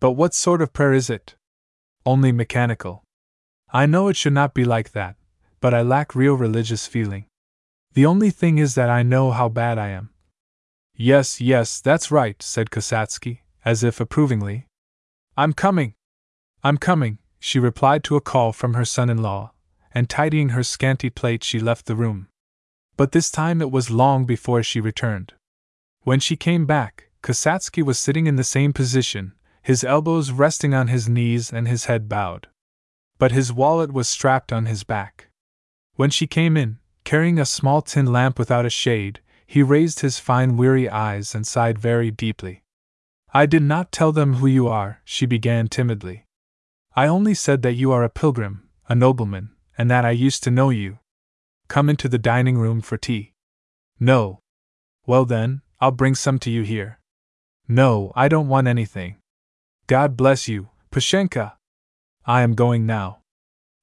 But what sort of prayer is it? Only mechanical. I know it should not be like that, but I lack real religious feeling. The only thing is that I know how bad I am. Yes, yes, that's right, said Kasatsky, as if approvingly. I'm coming. I'm coming, she replied to a call from her son in law, and tidying her scanty plate, she left the room. But this time it was long before she returned. When she came back, Kasatsky was sitting in the same position, his elbows resting on his knees and his head bowed. But his wallet was strapped on his back. When she came in, carrying a small tin lamp without a shade, he raised his fine, weary eyes and sighed very deeply. I did not tell them who you are, she began timidly. I only said that you are a pilgrim, a nobleman, and that I used to know you. Come into the dining room for tea. No. Well then, I'll bring some to you here. No, I don't want anything. God bless you, Pashenka. I am going now.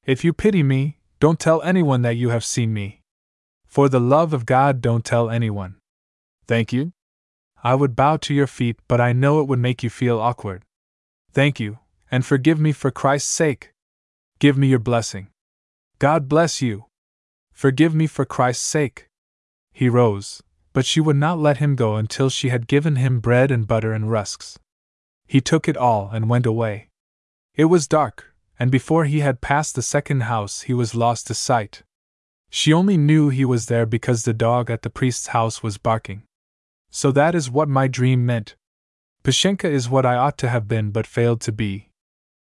If you pity me, don't tell anyone that you have seen me. For the love of God, don't tell anyone. Thank you. I would bow to your feet, but I know it would make you feel awkward. Thank you, and forgive me for Christ's sake. Give me your blessing. God bless you. Forgive me for Christ's sake. He rose, but she would not let him go until she had given him bread and butter and rusks. He took it all and went away. It was dark, and before he had passed the second house, he was lost to sight. She only knew he was there because the dog at the priest's house was barking. So that is what my dream meant. Pashenka is what I ought to have been but failed to be.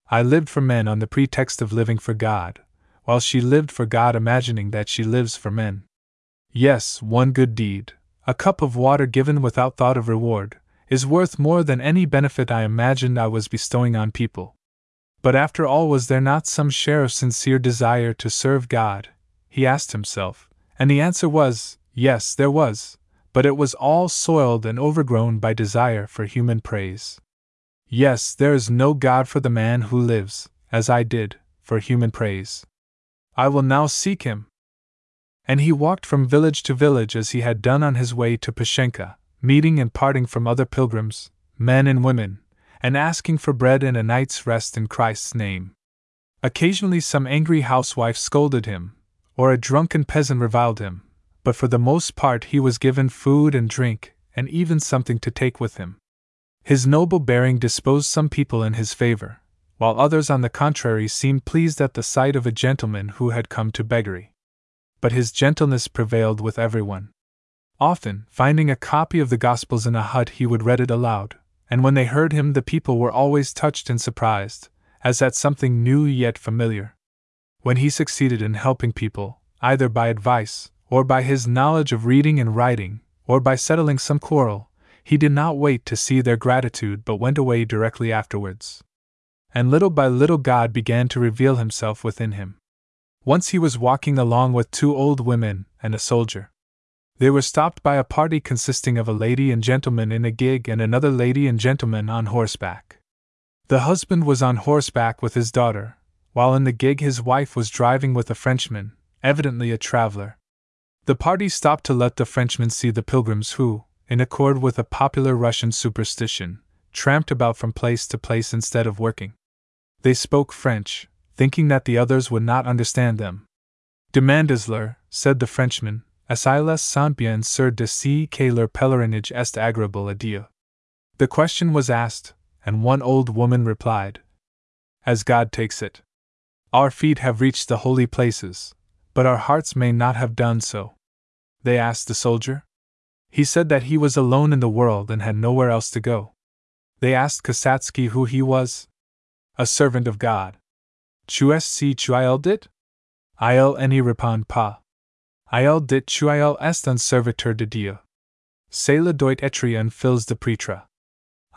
I lived for men on the pretext of living for God, while she lived for God imagining that she lives for men. Yes, one good deed, a cup of water given without thought of reward, is worth more than any benefit I imagined I was bestowing on people. But after all, was there not some share of sincere desire to serve God? He asked himself, and the answer was, yes, there was, but it was all soiled and overgrown by desire for human praise. Yes, there is no God for the man who lives, as I did, for human praise. I will now seek him. And he walked from village to village as he had done on his way to Pashenka, meeting and parting from other pilgrims, men and women, and asking for bread and a night's rest in Christ's name. Occasionally, some angry housewife scolded him, or a drunken peasant reviled him, but for the most part, he was given food and drink, and even something to take with him. His noble bearing disposed some people in his favor, while others, on the contrary, seemed pleased at the sight of a gentleman who had come to beggary. But his gentleness prevailed with everyone. Often, finding a copy of the Gospels in a hut, he would read it aloud, and when they heard him, the people were always touched and surprised, as at something new yet familiar. When he succeeded in helping people, either by advice, or by his knowledge of reading and writing, or by settling some quarrel, he did not wait to see their gratitude but went away directly afterwards and little by little God began to reveal himself within him. Once he was walking along with two old women and a soldier. They were stopped by a party consisting of a lady and gentleman in a gig and another lady and gentleman on horseback. The husband was on horseback with his daughter, while in the gig his wife was driving with a Frenchman, evidently a traveler. The party stopped to let the Frenchman see the pilgrims who, in accord with a popular Russian superstition, tramped about from place to place instead of working. They spoke French, thinking that the others would not understand them. Demandesler, said the Frenchman, as il sent bien sûr de si que leur pèlerinage est agréable à Dieu. The question was asked, and one old woman replied, As God takes it. Our feet have reached the holy places, but our hearts may not have done so. They asked the soldier. He said that he was alone in the world and had nowhere else to go. They asked Kasatsky who he was, a servant of God. Tu es si child it? Il n'y répond pas. Il dit il est un serviteur de Dieu. C'est le doit un fils de prêtre.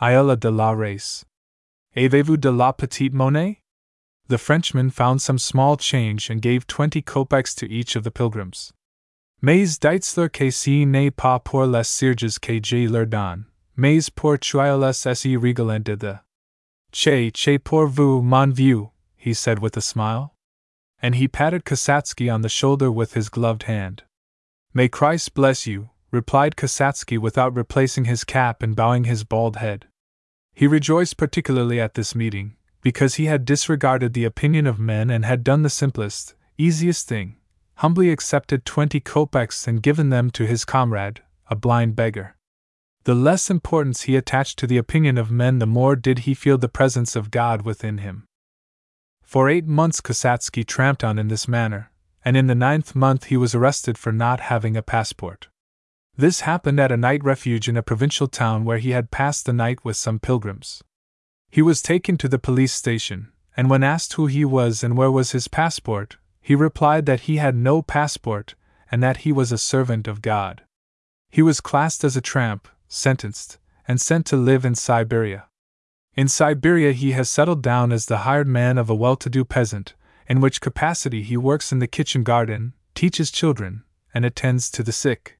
Il a de la race. Avez-vous de la petite monnaie? The Frenchman found some small change and gave twenty kopecks to each of the pilgrims. Mais Deitzler que si n'est pas pour les sirges que je leur donne, mais pour tuiles si rigolant de. Che, che pour vous, mon vieux, he said with a smile. And he patted Kasatsky on the shoulder with his gloved hand. May Christ bless you, replied Kasatsky without replacing his cap and bowing his bald head. He rejoiced particularly at this meeting, because he had disregarded the opinion of men and had done the simplest, easiest thing humbly accepted twenty kopecks and given them to his comrade, a blind beggar. The less importance he attached to the opinion of men, the more did he feel the presence of God within him. For eight months Kasatsky tramped on in this manner, and in the ninth month he was arrested for not having a passport. This happened at a night refuge in a provincial town where he had passed the night with some pilgrims. He was taken to the police station, and when asked who he was and where was his passport, he replied that he had no passport and that he was a servant of God. He was classed as a tramp, sentenced, and sent to live in Siberia. In Siberia, he has settled down as the hired man of a well to do peasant, in which capacity he works in the kitchen garden, teaches children, and attends to the sick.